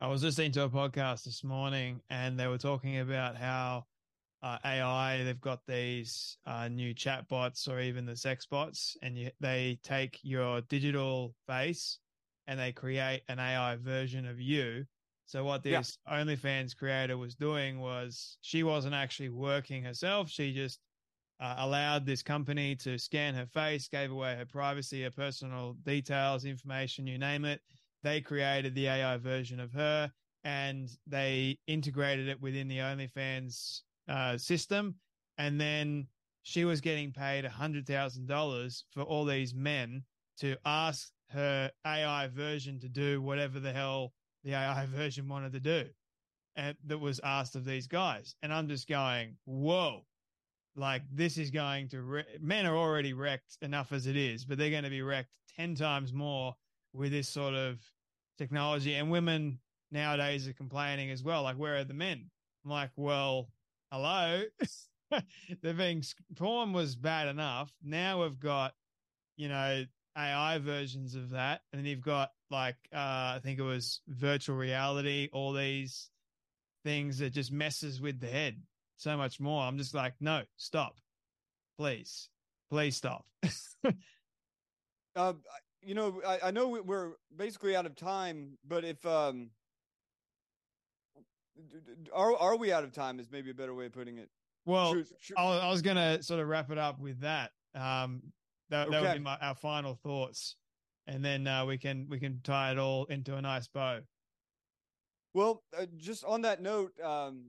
I was listening to a podcast this morning and they were talking about how uh, AI, they've got these uh, new chatbots or even the sex bots, and you, they take your digital face and they create an AI version of you. So what this yeah. OnlyFans creator was doing was she wasn't actually working herself. She just uh, allowed this company to scan her face, gave away her privacy, her personal details, information, you name it they created the AI version of her and they integrated it within the OnlyFans uh, system. And then she was getting paid $100,000 for all these men to ask her AI version to do whatever the hell the AI *laughs* version wanted to do. And that was asked of these guys. And I'm just going, whoa, like this is going to, re- men are already wrecked enough as it is, but they're going to be wrecked 10 times more with this sort of technology. And women nowadays are complaining as well, like, where are the men? I'm like, well, hello. *laughs* They're being, porn was bad enough. Now we've got, you know, AI versions of that. And then you've got like, uh, I think it was virtual reality, all these things that just messes with the head so much more. I'm just like, no, stop. Please, please stop. *laughs* uh, you know, I, I know we're basically out of time, but if um, are are we out of time? Is maybe a better way of putting it. Well. I was going to sort of wrap it up with that. Um, that, okay. that would be my, our final thoughts, and then uh, we can we can tie it all into a nice bow. Well, uh, just on that note, um,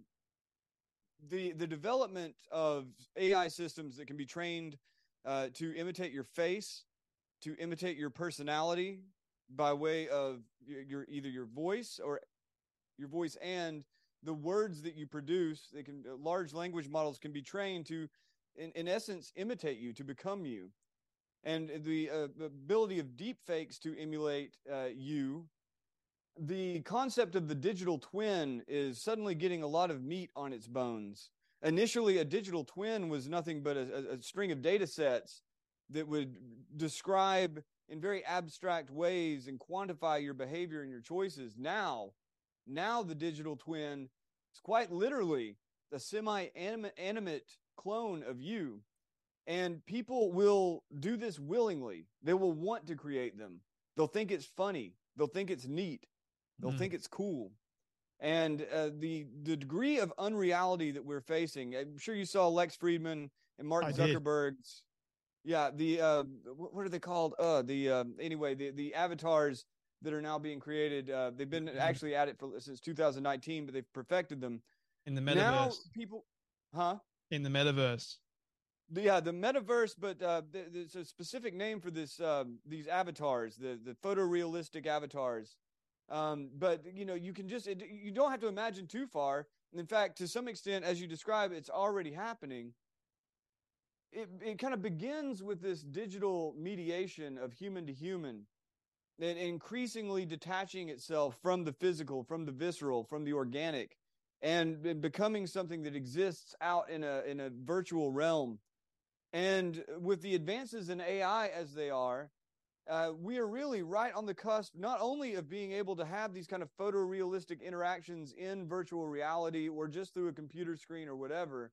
the the development of AI systems that can be trained uh, to imitate your face to imitate your personality by way of your, your either your voice or your voice and the words that you produce they can uh, large language models can be trained to in, in essence imitate you to become you. And the, uh, the ability of deep fakes to emulate uh, you the concept of the digital twin is suddenly getting a lot of meat on its bones. Initially a digital twin was nothing but a, a string of data sets that would describe in very abstract ways and quantify your behavior and your choices. Now, now the digital twin is quite literally a semi animate clone of you. And people will do this willingly. They will want to create them. They'll think it's funny. They'll think it's neat. They'll mm. think it's cool. And uh, the the degree of unreality that we're facing, I'm sure you saw Lex Fridman and Mark I Zuckerberg's yeah, the uh, what are they called? Uh, the uh, anyway, the the avatars that are now being created. Uh, they've been mm-hmm. actually at it for since 2019, but they've perfected them in the metaverse. Now people, huh? In the metaverse. Yeah, the metaverse, but uh, there's a specific name for this. Uh, these avatars, the the photorealistic avatars. Um, but you know, you can just it, you don't have to imagine too far. In fact, to some extent, as you describe, it's already happening it, it kind of begins with this digital mediation of human to human and increasingly detaching itself from the physical, from the visceral, from the organic, and, becoming something that exists out in a in a virtual realm. And with the advances in AI as they are, uh, we are really right on the cusp not only of being able to have these kind of photorealistic interactions in virtual reality or just through a computer screen or whatever,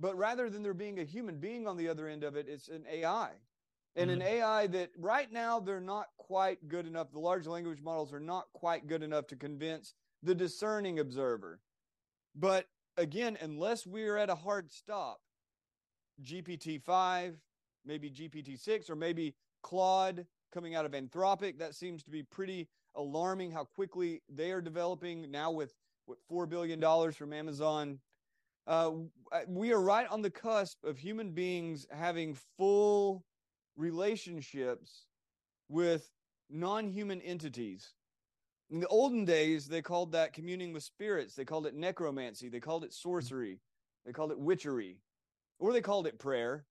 but rather than there being a human being on the other end of it, it's an AI. And mm-hmm. an AI that right now they're not quite good enough. The large language models are not quite good enough to convince the discerning observer. But again, unless we're at a hard stop, GPT 5, maybe GPT 6, or maybe Claude coming out of Anthropic, that seems to be pretty alarming how quickly they are developing now with what $4 billion from Amazon. Uh, we are right on the cusp of human beings having full relationships with non human entities. In the olden days, they called that communing with spirits. They called it necromancy. They called it sorcery. They called it witchery, or they called it prayer.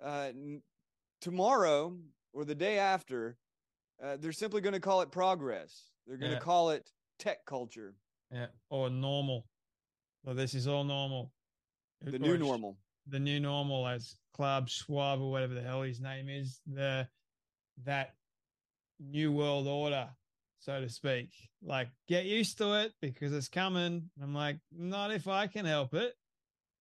Uh, tomorrow or the day after, uh, they're simply going to call it progress. They're going to yeah. call it tech culture. Yeah, or normal. This is all normal. The new normal. The new normal, as Club Schwab or whatever the hell his name is, the that new world order so to speak. Like, get used to it because it's coming. I'm like, not if I can help it,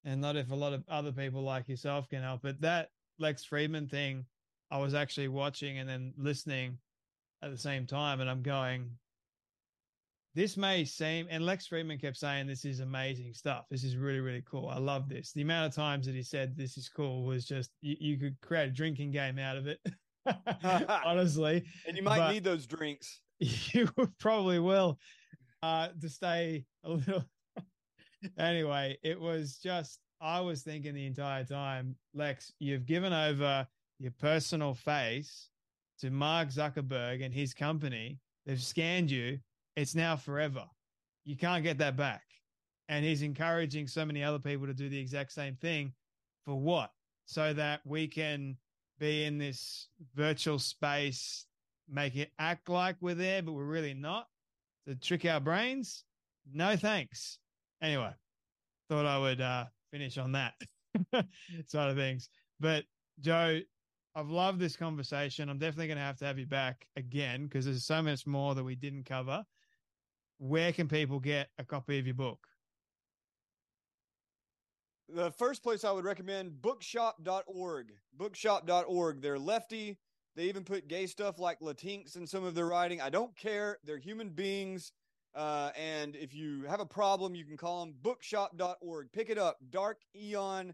and not if a lot of other people like yourself can help it. That Lex Fridman thing, I was actually watching and then listening at the same time, and I'm going, this may seem, and Lex Fridman kept saying, this is amazing stuff. This is really, really cool. I love this. The amount of times that he said this is cool was just, you, you could create a drinking game out of it. *laughs* *laughs* honestly. And you might but, need those drinks. *laughs* you probably will uh to stay a little anyway it was just i was thinking the entire time lex you've given over your personal face to mark zuckerberg and his company they've scanned you it's now forever you can't get that back and he's encouraging so many other people to do the exact same thing for what so that we can be in this virtual space make it act like we're there, but we're really not to trick our brains. No thanks. Anyway, thought I would uh, finish on that *laughs* side of things. But Joe, I've loved this conversation. I'm definitely going to have to have you back again because there's so much more that we didn't cover. Where can people get a copy of your book? The first place I would recommend bookshop.org. Bookshop.org. They're lefty they even put gay stuff like Latinx in some of their writing. I don't care. They're human beings. Uh, and if you have a problem, you can call them bookshop.org. Pick it up. Dark Aeon,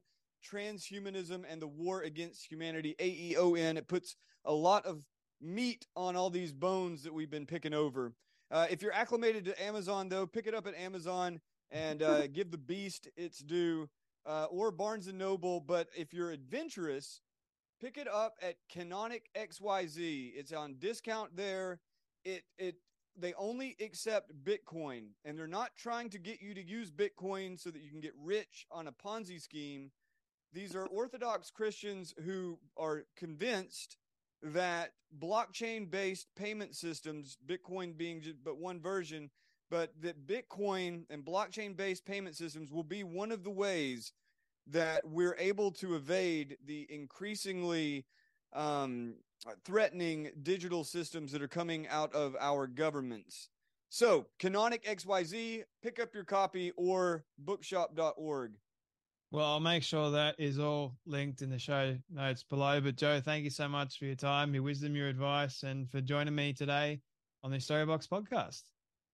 Transhumanism, and the War Against Humanity, AEON. It puts a lot of meat on all these bones that we've been picking over. Uh, if you're acclimated to Amazon, though, pick it up at Amazon and uh, *laughs* give the beast its due, uh, or Barnes and Noble. But if you're adventurous, pick it up at Canonic XYZ. It's on discount there. It it they only accept Bitcoin and they're not trying to get you to use Bitcoin so that you can get rich on a Ponzi scheme. These are Orthodox Christians who are convinced that blockchain based payment systems, Bitcoin being just but one version, but that Bitcoin and blockchain based payment systems will be one of the ways that we're able to evade the increasingly um, threatening digital systems that are coming out of our governments. So, Canonic XYZ, pick up your copy or bookshop.org. Well, I'll make sure that is all linked in the show notes below. But, Joe, thank you so much for your time, your wisdom, your advice, and for joining me today on the Storybox podcast.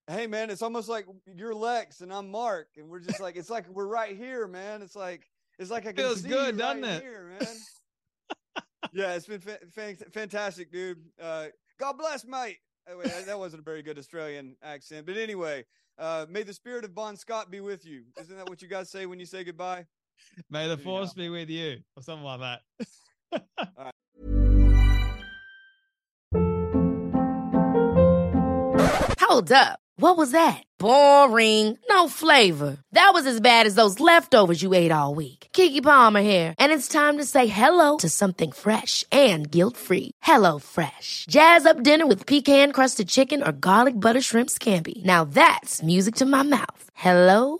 Hey, man, it's almost like you're Lex and I'm Mark, and we're just like, it's like we're right here, man. It's like, it's like I can feels see good, doesn't right it? Here, man. *laughs* yeah, it's been fa- fa- fantastic, dude. Uh, God bless, mate. Oh, wait, that wasn't a very good Australian accent, but anyway, uh, may the spirit of Bon Scott be with you. Isn't that what you guys say when you say goodbye? May the force be with you, or something like that. Hold up. What was that? Boring. No flavor. That was as bad as those leftovers you ate all week. Keke Palmer here, and it's time to say hello to something fresh and guilt-free. Hello Fresh. Jazz up dinner with pecan-crusted chicken or garlic butter shrimp scampi. Now that's music to my mouth. Hello